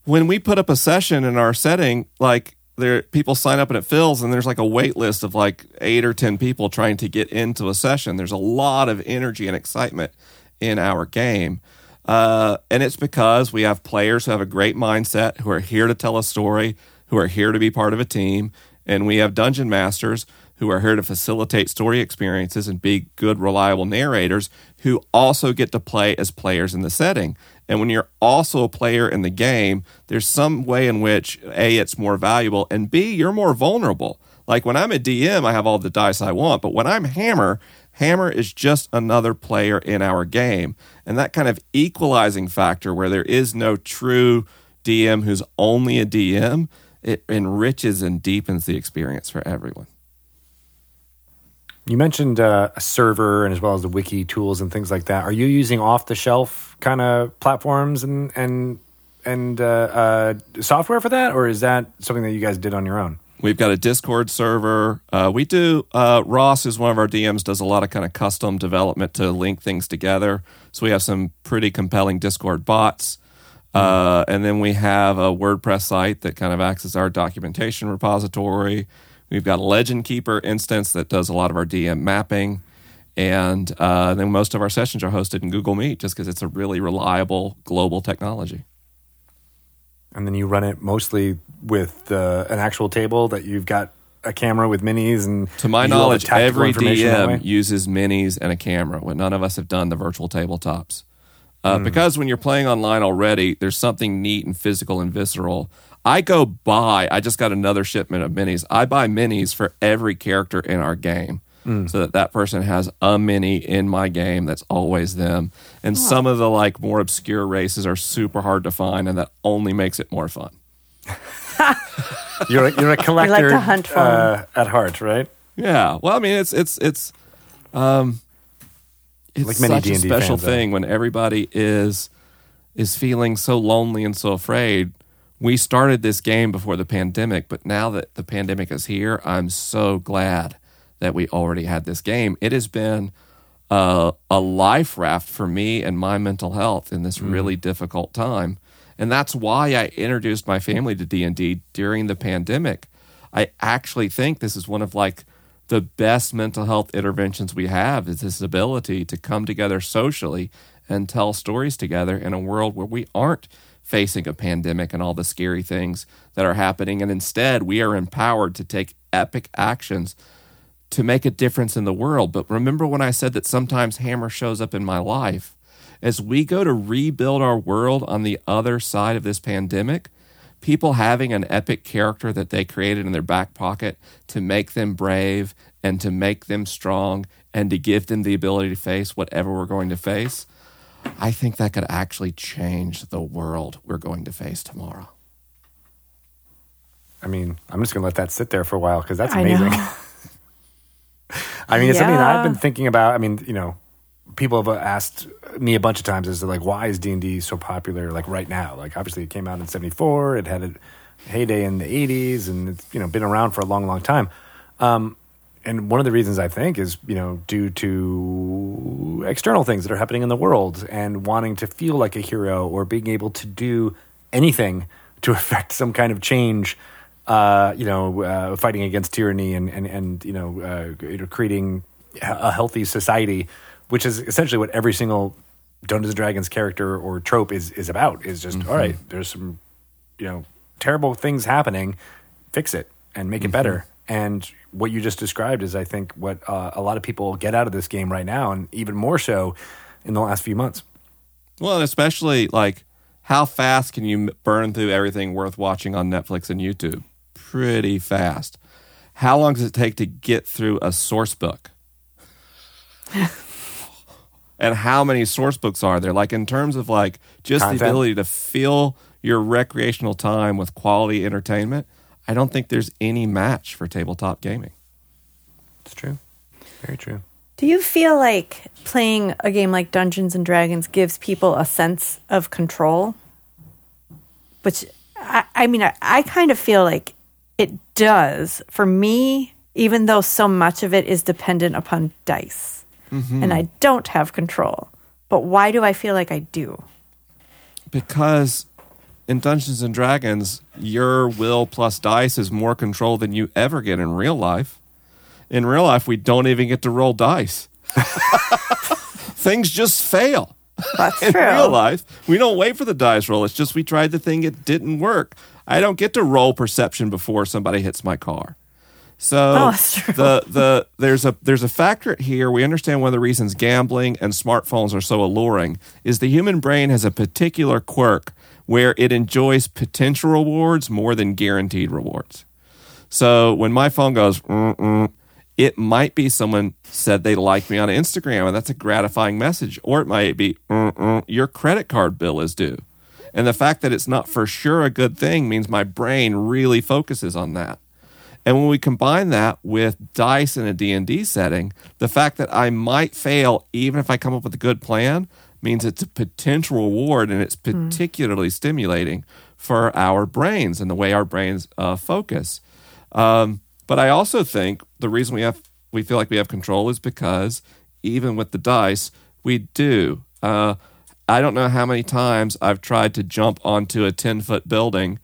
when we put up a session in our setting, like there people sign up and it fills, and there's like a wait list of like eight or ten people trying to get into a session. There's a lot of energy and excitement in our game. Uh, and it's because we have players who have a great mindset, who are here to tell a story, who are here to be part of a team, and we have dungeon masters who are here to facilitate story experiences and be good, reliable narrators who also get to play as players in the setting. And when you're also a player in the game, there's some way in which A, it's more valuable, and B, you're more vulnerable. Like when I'm a DM, I have all the dice I want, but when I'm Hammer, Hammer is just another player in our game. And that kind of equalizing factor where there is no true DM who's only a DM, it enriches and deepens the experience for everyone. You mentioned uh, a server and as well as the wiki tools and things like that. Are you using off the shelf kind of platforms and and and uh, uh, software for that, or is that something that you guys did on your own? We've got a Discord server. Uh, we do. Uh, Ross is one of our DMs. Does a lot of kind of custom development to link things together. So we have some pretty compelling Discord bots, uh, and then we have a WordPress site that kind of acts as our documentation repository. We've got a LegendKeeper instance that does a lot of our DM mapping, and uh, then most of our sessions are hosted in Google Meet, just because it's a really reliable global technology. And then you run it mostly with uh, an actual table that you've got a camera with minis and To my you do all the knowledge, every? DM uses minis and a camera. When none of us have done the virtual tabletops, uh, Hmm. because when you're playing online already, there's something neat and physical and visceral. I go buy, I just got another shipment of minis. I buy minis for every character in our game so that that person has a mini in my game that's always them. And some of the like more obscure races are super hard to find and that only makes it more fun. [LAUGHS] You're a, you're a [LAUGHS] collector hunt for uh, at heart, right? Yeah. Well, I mean, it's it's it's um, it's Like many such a D&D special fans, thing when everybody is is feeling so lonely and so afraid. We started this game before the pandemic, but now that the pandemic is here, I'm so glad that we already had this game. It has been uh, a life raft for me and my mental health in this really difficult time, and that's why I introduced my family to D and D during the pandemic. I actually think this is one of like the best mental health interventions we have is this ability to come together socially and tell stories together in a world where we aren't facing a pandemic and all the scary things that are happening. And instead we are empowered to take epic actions to make a difference in the world. But remember when i said that sometimes hammer shows up in my life? As we go to rebuild our world on the other side of this pandemic people having an epic character that they created in their back pocket to make them brave and to make them strong and to give them the ability to face whatever we're going to face, I think that could actually change the world we're going to face tomorrow. I mean, I'm just going to let that sit there for a while because that's amazing. know. [LAUGHS] I mean, it's something that I've been thinking about. I mean, you know, people have asked me a bunch of times as to like, why is D and D so popular? Like right now, like obviously it came out in '74. It had a heyday in the '80s, and it's you know been around for a long, long time. Um, and one of the reasons I think is you know due to external things that are happening in the world and wanting to feel like a hero or being able to do anything [LAUGHS] to affect some kind of change uh, you know, uh, fighting against tyranny and and and you know, uh, you know, creating a healthy society, which is essentially what every single Dungeons and Dragons character or trope is is about. Is just all right. There's some, you know, terrible things happening. Fix it and make it better. And what you just described is, I think, what uh, a lot of people get out of this game right now, and even more so in the last few months. Well, especially like how fast can you burn through everything worth watching on Netflix and YouTube? Pretty fast. How long does it take to get through a source book? [LAUGHS] and how many source books are there? Like in terms of like just Content. the ability to fill your recreational time with quality entertainment, I don't think there's any match for tabletop gaming. It's true, very true. Do you feel like playing a game like Dungeons and Dragons gives people a sense of control? Which, I, I mean, I, I kind of feel like it does for me, even though so much of it is dependent upon dice. Mm-hmm. And I don't have control. But why do I feel like I do? because in Dungeons and Dragons, your will plus dice is more control than you ever get in real life. In real life, we don't even get to roll dice. [LAUGHS] Things just fail. That's [LAUGHS] In true. real life, we don't wait for the dice roll. It's just we tried the thing, it didn't work. I don't get to roll perception before somebody hits my car. So Oh, [LAUGHS] the the there's a there's a factor here. We understand one of the reasons gambling and smartphones are so alluring is the human brain has a particular quirk where it enjoys potential rewards more than guaranteed rewards. So when my phone goes, Mm-mm, it might be someone said they liked me on Instagram, and that's a gratifying message. Or it might be, Mm-mm, your credit card bill is due. And the fact that it's not for sure a good thing means my brain really focuses on that. And when we combine that with dice in a D&D setting, the fact that I might fail even if I come up with a good plan means it's a potential reward and it's particularly stimulating for our brains and the way our brains uh, focus. Um, but I also think the reason we have we feel like we have control is because even with the dice, we do. Uh, I don't know how many times I've tried to jump onto a ten foot building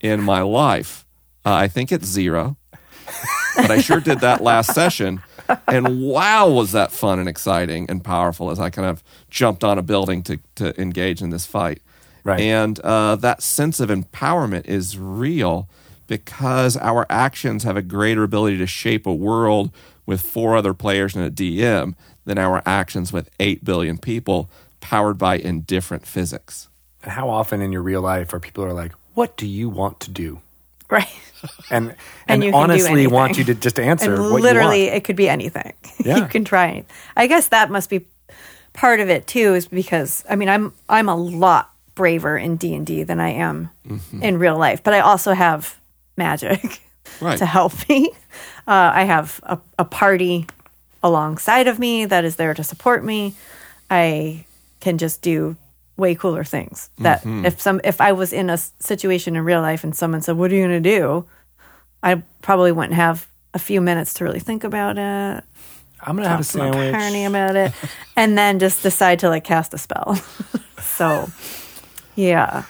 in my life. Uh, I think it's zero, but I sure did that last [LAUGHS] session. And wow, was that fun and exciting and powerful as I kind of jumped on a building to, to engage in this fight. Right. And uh, that sense of empowerment is real because our actions have a greater ability to shape a world with four other players and a DM than our actions with 8 billion people powered by indifferent physics. And how often in your real life are people are like, what do you want to do? [LAUGHS] Right. And And and, you can do honestly want you to just answer and what literally you want. it could be anything [LAUGHS] Yeah. you can try it i guess that must be part of it too is because i mean i'm i'm a lot braver in d&d than i am Mm-hmm. in real life but i also have magic [LAUGHS] Right. to help me uh, i have a, a party alongside of me that is there to support me i can just do way cooler things that Mm-hmm. if some if i was in a situation in real life and someone said what are you going to do I probably wouldn't have a few minutes to really think about it, I'm gonna have a talk to my sandwich. attorney about it, [LAUGHS] and then just decide to like cast a spell. [LAUGHS] so, yeah,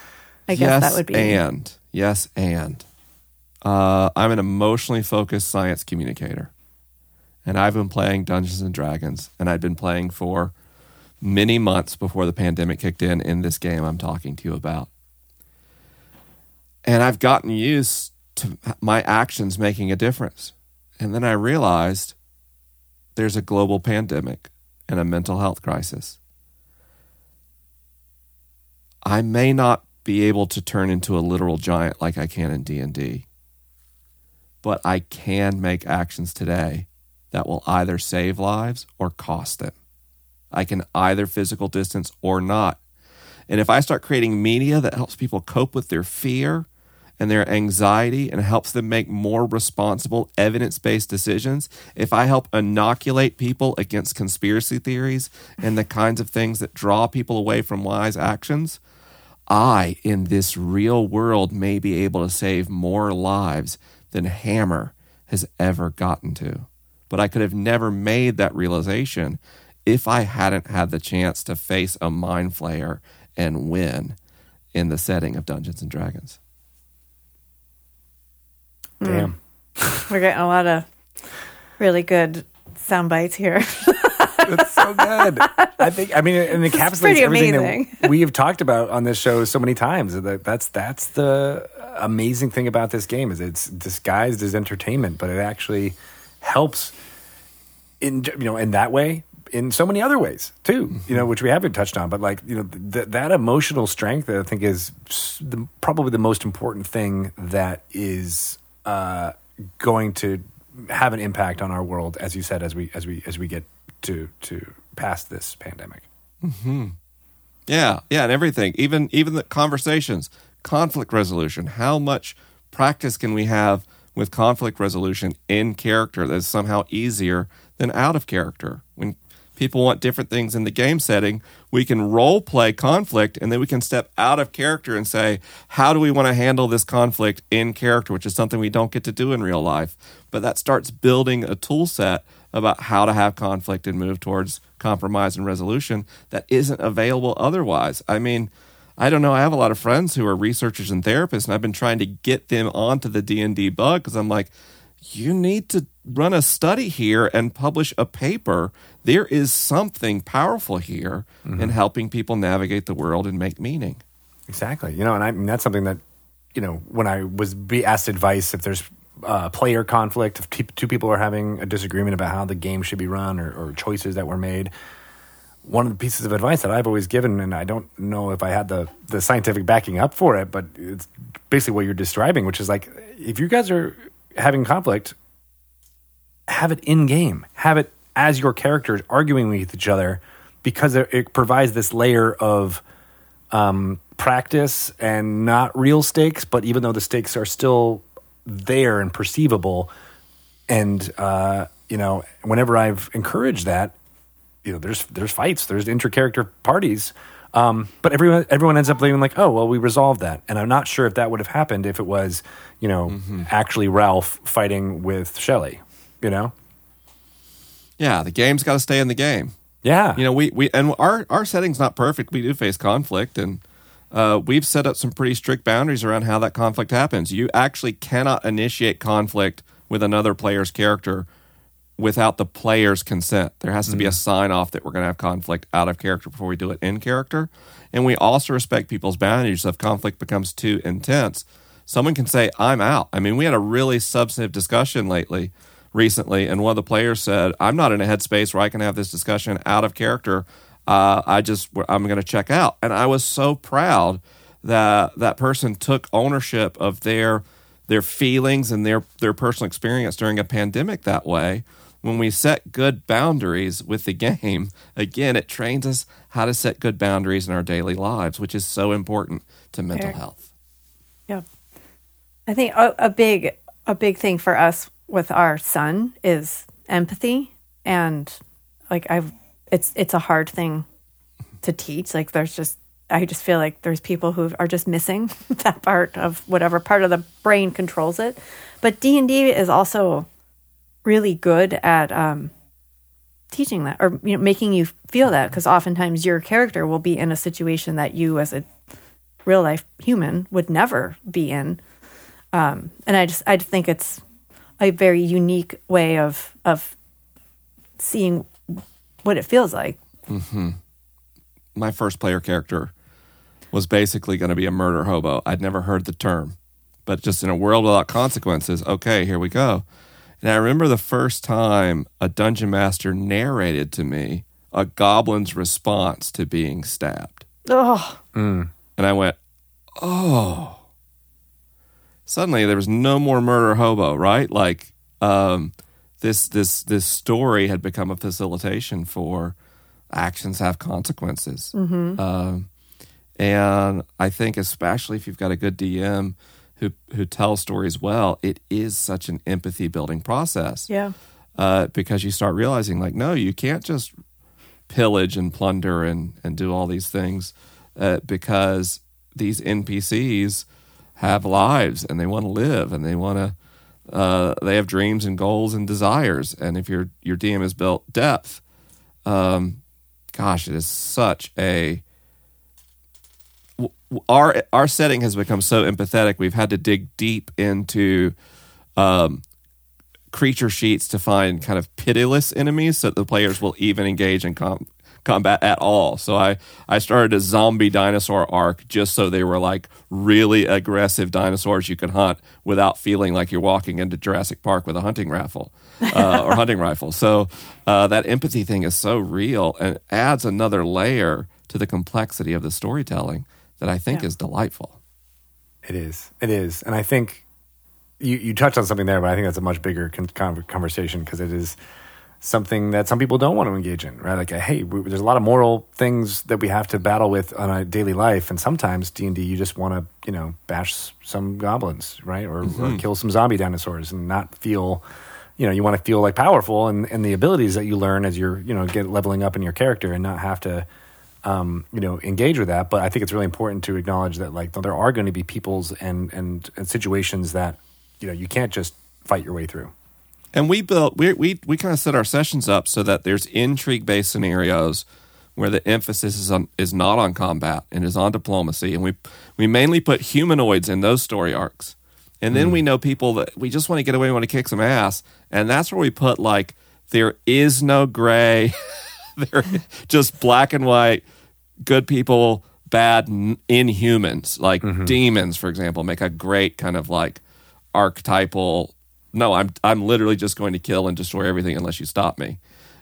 I guess yes, that would be and yes, and uh, I'm an emotionally focused science communicator, and I've been playing Dungeons and Dragons, and I've been playing for many months before the pandemic kicked in. In this game, I'm talking to you about, and I've gotten used to my actions making a difference, and then I realized there's a global pandemic and a mental health crisis. I may not be able to turn into a literal giant like I can in D&D. But I can make actions today that will either save lives or cost them. I can either physical distance or not. And if I start creating media that helps people cope with their fear and their anxiety and helps them make more responsible evidence based decisions, if I help inoculate people against conspiracy theories and the kinds of things that draw people away from wise actions, I, in this real world, may be able to save more lives than Hammer has ever gotten to. But I could have never made that realization if I hadn't had the chance to face a mind flayer and win in the setting of Dungeons and Dragons. Hmm. Damn. we're getting a lot of really good sound bites here. That's so good. I think. I mean, it encapsulates everything amazing. that [LAUGHS] we have talked about on this show so many times. That that's that's the amazing thing about this game is it's disguised as entertainment, but it actually helps in you know in that way in so many other ways too you know which we haven't touched on but like you know th- that emotional strength i think is the, probably the most important thing that is uh, going to have an impact on our world as you said as we as we as we get to to past this pandemic Hmm. Yeah, yeah, and everything. Even even the conversations, conflict resolution. How much practice can we have with conflict resolution in character that's somehow easier than out of character? When people want different things in the game setting, we can role play conflict and then we can step out of character and say, how do we want to handle this conflict in character, which is something we don't get to do in real life. But that starts building a tool set about how to have conflict and move towards compromise and resolution that isn't available otherwise. I mean, I don't know. I have a lot of friends who are researchers and therapists, and I've been trying to get them onto the D and D bug because I'm like, you need to run a study here and publish a paper. There is something powerful here in helping people navigate the world and make meaning. Exactly. You know, and I mean that's something that you know when I was be asked advice if there's uh, player conflict, if te- two people are having a disagreement about how the game should be run or, or choices that were made. One of the pieces of advice that I've always given, and I don't know if I had the the scientific backing up for it, but it's basically what you're describing, which is like if you guys are having conflict, have it in game, have it as your characters arguing with each other, because it, provides this layer of um, practice and not real stakes, but even though the stakes are still there and perceivable, and uh, you know, whenever I've encouraged that, you know, there's there's fights, there's inter-character parties, um, but everyone everyone ends up being like, oh well, we resolved that, and I'm not sure if that would have happened if it was, you know, actually Ralph fighting with Shelley, you know, Yeah, the game's got to stay in the game. yeah, you know we, we and our our setting's not perfect. We do face conflict and uh, we've set up some pretty strict boundaries around how that conflict happens. You actually cannot initiate conflict with another player's character without the player's consent. There has to be a sign off that we're going to have conflict out of character before we do it in character. And we also respect people's boundaries. If conflict becomes too intense someone can say i'm out. I mean we had a really substantive discussion lately recently, and one of the players said, "I'm not in a headspace where I can have this discussion out of character. Uh, I just I'm going to check out." And I was so proud that that person took ownership of their their feelings and their their personal experience during a pandemic that way. When we set good boundaries with the [LAUGHS] game, again, it trains us how to set good boundaries in our daily lives, which is so important to mental Fair. health. Yeah. I think a, a big a big thing for us with our son is empathy and like I've it's it's a hard thing to teach. Like there's just I just feel like there's people who are just missing [LAUGHS] that part of whatever part of the brain controls it. But D and D is also really good at um, teaching that or you know making you feel that because oftentimes your character will be in a situation that you as a real life human would never be in. Um, and I just I think it's a very unique way of of seeing what it feels like. Mm-hmm. my first player character was basically going to be a murder hobo. I'd never heard the term, but just in a world without consequences, okay, here we go. And I remember the first time a dungeon master narrated to me a goblin's response to being stabbed. Oh, And I went, oh. Suddenly there was no more murder hobo, right? Like um, this this this story had become a facilitation for actions have consequences. Um, and I think especially if you've got a good DM who who tells stories well, it is such an empathy building process yeah. uh, because you start realizing like no you can't just pillage and plunder and and do all these things uh, because these npcs have lives and they want to live and they want to uh, they have dreams and goals and desires. And if your your dm has built depth um, gosh it is such a our our setting has become so empathetic. We've had to dig deep into um, creature sheets to find kind of pitiless enemies so that the players will even engage in com- combat at all. So I, I started a zombie dinosaur arc just so they were like really aggressive dinosaurs you could hunt without feeling like you're walking into Jurassic Park with a hunting rifle uh, or [LAUGHS] hunting rifle. So uh, that empathy thing is so real and adds another layer to the complexity of the storytelling that I think Yeah. is delightful. It is. It is. And I think you, you touched on something there, but I think that's a much bigger con- con- conversation because it is something that some people don't want to engage in, right? Like, hey, we, there's a lot of moral things that we have to battle with on a daily life, and sometimes D and D, you just want to, you know, bash some goblins, right, or, or kill some zombie dinosaurs, and not feel, you know, you want to feel like powerful and and the abilities that you learn as you're, you know, get leveling up in your character, and not have to um, you know, engage with that. But I think it's really important to acknowledge that like there are going to be peoples and, and and situations that you know you can't just fight your way through. And we built we we we kind of set our sessions up so that there's intrigue based scenarios where the emphasis is on is not on combat and is on diplomacy, and we we mainly put humanoids in those story arcs. And then we hmm. know people that we just want to get away, we want to kick some ass, and that's where we put like there is no gray, [LAUGHS] there just black and white, good people, bad inhumans, like mm-hmm. demons, for example, make a great kind of like archetypal. No, I'm I'm literally just going to kill and destroy everything unless you stop me.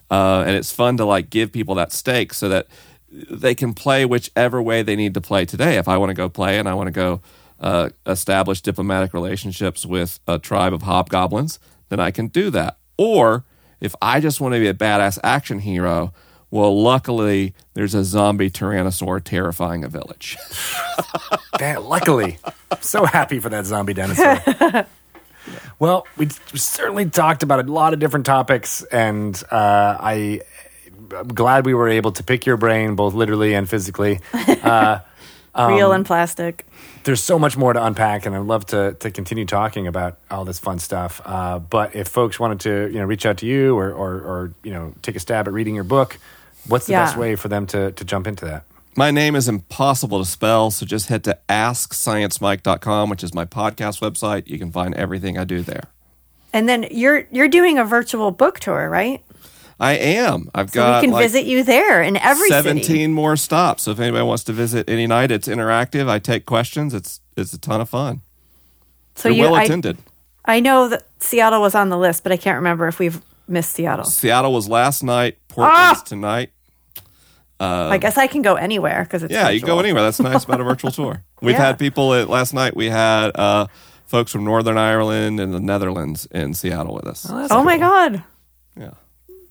Uh, and it's fun to like give people that stake so that they can play whichever way they need to play today. If I want to go play and I want to go uh, establish diplomatic relationships with a tribe of hobgoblins, then I can do that. Or if I just want to be a badass action hero, well, luckily there's a zombie tyrannosaur terrifying a village. [LAUGHS] Damn, luckily, I'm so happy for that zombie dinosaur. [LAUGHS] Well, we certainly talked about a lot of different topics, and uh, I. I'm glad we were able to pick your brain, both literally and physically. [LAUGHS] Um, Real and plastic. there's so much more to unpack, and I'd love to to continue talking about all this fun stuff. Uh, but if folks wanted to, you know, reach out to you or, or or you know, take a stab at reading your book, what's the Yeah. best way for them to to jump into that? My name is impossible to spell, so just head to asksciencemike.com, which is my podcast website. You can find everything I do there. And then you're you're doing a virtual book tour, right? I am. I've So got we can like visit you there in every 17 city. more stops. So if anybody wants to visit any night, it's interactive. I take questions. It's it's a ton of fun. So They're you, well I, attended. I know that Seattle was on the list, but I can't remember if we've missed Seattle. Seattle was last night. Portland's Ah! tonight. I guess I can go anywhere because it's Yeah, you go anywhere. That's nice about a virtual [LAUGHS] tour. We've Yeah. had people at, last night. We had uh, folks from Northern Ireland and the Netherlands in Seattle with us. that's Oh my cool. god, Yeah,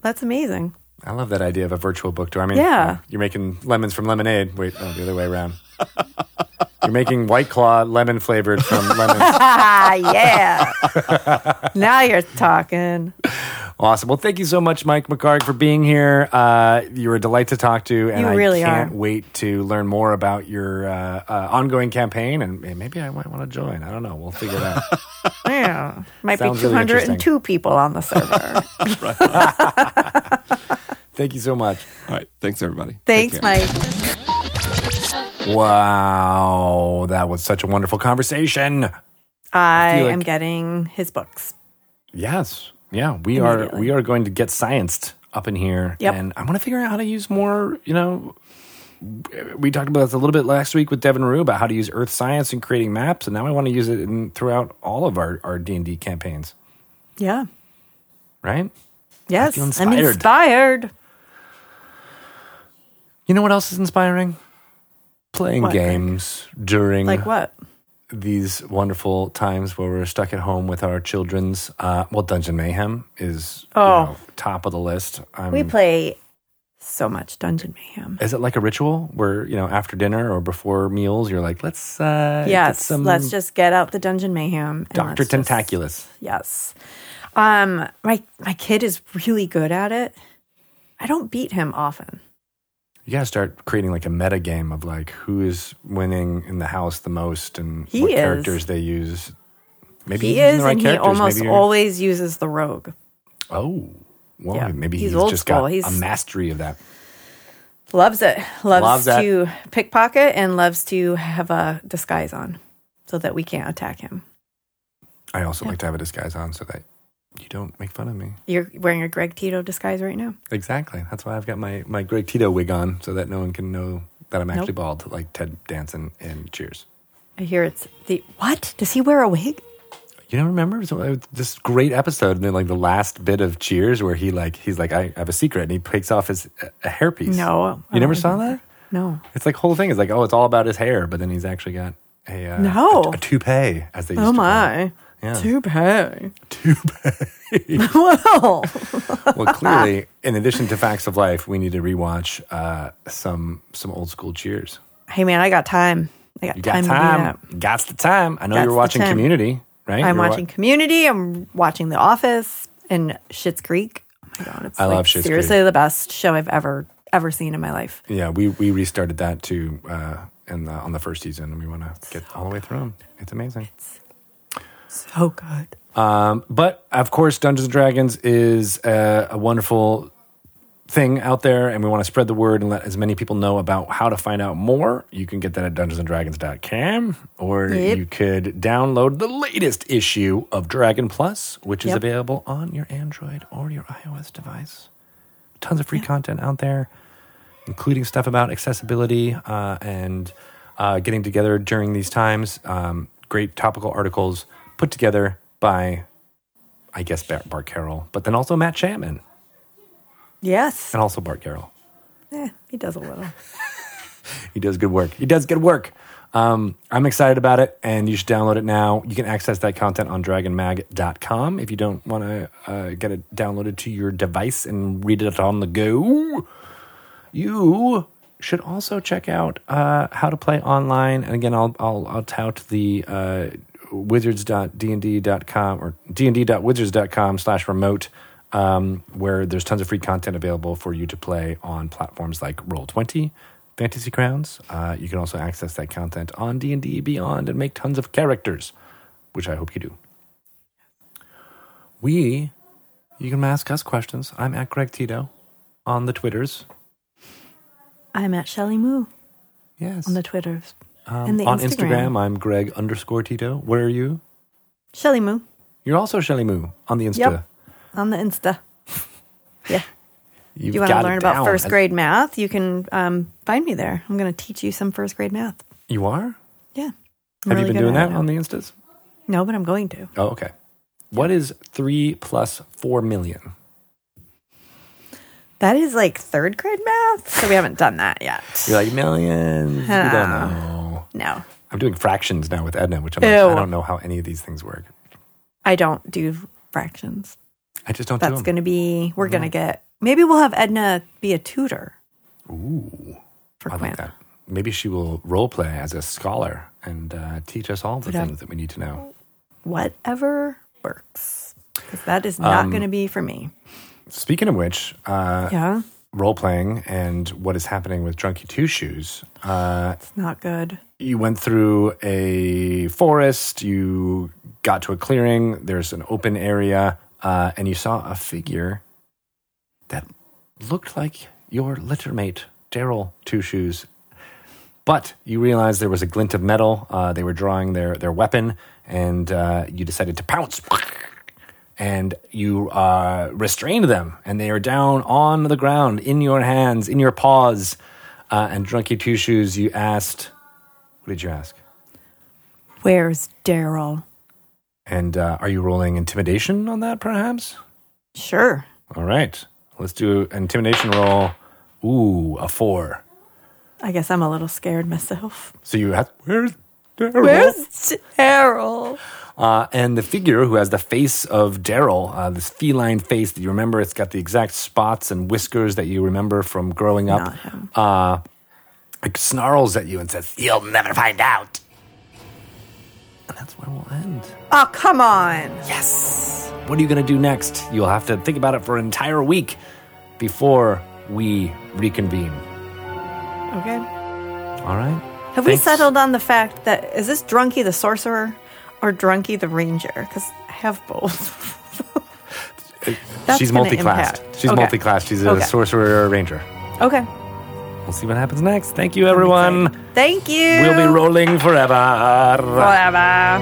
that's amazing. I love that idea of a virtual book tour. I mean, Yeah. you're making lemons from lemonade. Wait, no, the other way around. you're making White Claw lemon flavored from lemons. Ah, [LAUGHS] yeah. now you're talking. Awesome. Well, thank you so much, Mike McHargue, for being here. Uh, you're a delight to talk to, and You I can't are. wait to learn more about your uh, uh, ongoing campaign. And and maybe I might want to join. I don't know. We'll figure it out. [LAUGHS] Yeah, might Sounds be really 202 people on the server. [LAUGHS] thank you so much. all right. Thanks everybody. Thanks. Mike. Wow, that was such a wonderful conversation. I feel like- am getting his books. Yes. Yeah, we are we are going to get scienced up in here. Yep. And I want to figure out how to use more, you know, we talked about this a little bit last week with Devin Rue about how to use earth science in creating maps, and now I want to use it in, throughout all of our our D&D campaigns, Yeah. right? Yes. I'm inspired. inspired. You know what else is inspiring? Playing What, games during Like what? These wonderful times where we're stuck at home with our children's. Uh, well, Dungeon Mayhem is you Oh. know, top of the list. I'm, We play so much Dungeon Mayhem. Is it like a ritual where you know after dinner or before meals you're like, let's uh, get Yes. some Let's just get out the Dungeon Mayhem. Doctor let's just- Tentaculus. Yes. Um, my my kid is really good at it. I don't beat him often. You gotta start creating like a meta game of like who is winning in the house the most and He what is. characters they use. Maybe He is, right and he almost always uses the rogue. Oh, well, Yeah, maybe he's he's, just school. got He's- a mastery of that. Loves it. Loves, Loves that. to pickpocket and loves to have a disguise on, so that we can't attack him. I also like to have a disguise on so that you don't make fun of me. You're wearing a Greg Tito disguise right now. Exactly. That's why I've got my my Greg Tito wig on so that no one can know that I'm actually Nope. bald, like Ted Danson in Cheers. I hear it's the what? Does he wear a wig? You don't remember so, this great episode and then like the last bit of Cheers where he like he's like I have a secret and he takes off his a hairpiece. No, I you never saw remember. that. No. It's like whole thing is like oh it's all about his hair, but then he's actually got a uh, No. a, a toupee as they used Oh to call it. my. Yeah. Toupee. Toupee. [LAUGHS] well, [LAUGHS] well, clearly, in addition to Facts of Life, we need to rewatch uh, some some old school Cheers. hey man, I got time. I got You time, got time. that. Got the time. I know Gots you were the watching. Community, right? I'm You were wa- watching Community. I'm watching The Office and Schitt's Creek. Oh my god, it's I like love Schitt's seriously the best show I've ever ever seen in my life. Yeah, we we restarted that too uh, in the, on the first season, and we want to get all the way through. It's amazing. So good. Um, but of course, Dungeons and Dragons is a, a wonderful thing out there, and we want to spread the word and let as many people know about how to find out more. You can get that at dungeonsanddragons.com, or Yep. you could download the latest issue of Dragon Plus, which is Yep. available on your Android or your iOS device. Tons of free content out there, including stuff about accessibility uh, and uh, getting together during these times. Um, great topical articles put together by, I guess, Bart, Bart Carroll, but then also Matt Chapman Yes. and also Bart Carroll. Yeah, he does a little. [LAUGHS] He does good work. He does good work. Um, I'm excited about it, and you should download it now. You can access that content on dragonmag.com if you don't want to uh, get it downloaded to your device and read it on the go. You should also check out uh, how to play online. And again, I'll I'll, I'll tout the uh, wizards.dnd.com or dnd.wizards.com slash remote, um, where there's tons of free content available for you to play on platforms like Roll20, Fantasy Grounds. Uh, you can also access that content on D&D Beyond and make tons of characters, which I hope you do. We, you can ask us questions. I'm at Greg Tito on the Twitters. I'm at Shelly Moo Yes. on the Twitters Um, on Instagram. Instagram, I'm Greg underscore Tito. Where are you? Shelly Moo You're also Shelly Moo on the Insta. Yep. on the Insta. [LAUGHS] Yeah. You've you want to learn about first grade math? You can um, find me there. I'm going to teach you some first grade math. You are? Yeah. I'm Have really you been doing that on the Instas? No, but I'm going to. Oh, okay. What is three plus four million? That is like third grade math, so we haven't done that yet. You're like millions. we don't [LAUGHS] Ah. know. No, I'm doing fractions now with Edna, which I'm like, Ew. I don't know how any of these things work. I don't do fractions. I just don't do That's them. going to be, we're going to get, maybe we'll have Edna be a tutor Ooh, for I Quinn. like that. Maybe she will role play as a scholar and uh, teach us all the Whatever. things that we need to know. Whatever works. Because that is not Um, going to be for me. Speaking of which, uh, Yeah, role playing and what is happening with Drunky Two Shoes. Uh, it's not good. you went through a forest, you got to a clearing, there's an open area, uh, and you saw a figure that looked like your littermate, Daryl Two Shoes. But you realized there was a glint of metal. Uh, they were drawing their, their weapon, and uh, you decided to pounce. And you uh, restrained them, and they are down on the ground in your hands, in your paws. Uh, and Drunky Two Shoes, you asked, what did you ask? Where's Daryl? And uh, are you rolling intimidation on that, perhaps? Sure. All right. Let's do an intimidation roll. Ooh, a four. I guess I'm a little scared myself. So you have, where's Daryl? Where's Daryl? Uh, and the figure who has the face of Daryl, uh, this feline face that you remember, it's got the exact spots and whiskers that you remember from growing up. Uh, it snarls at you and says, You'll never find out. And that's where we'll end. Oh, come on. Yes. What are you going to do next? You'll have to think about it for an entire week before we reconvene. Okay. All right. Have we settled on the fact that is this Drunky the sorcerer or Drunky the ranger? Because I have both. [LAUGHS] She's multi-classed. impact. She's Okay. multi-classed. She's a Okay. sorcerer or a ranger. okay. We'll see what happens next. Thank you, everyone. Thank you. We'll be rolling forever. Forever.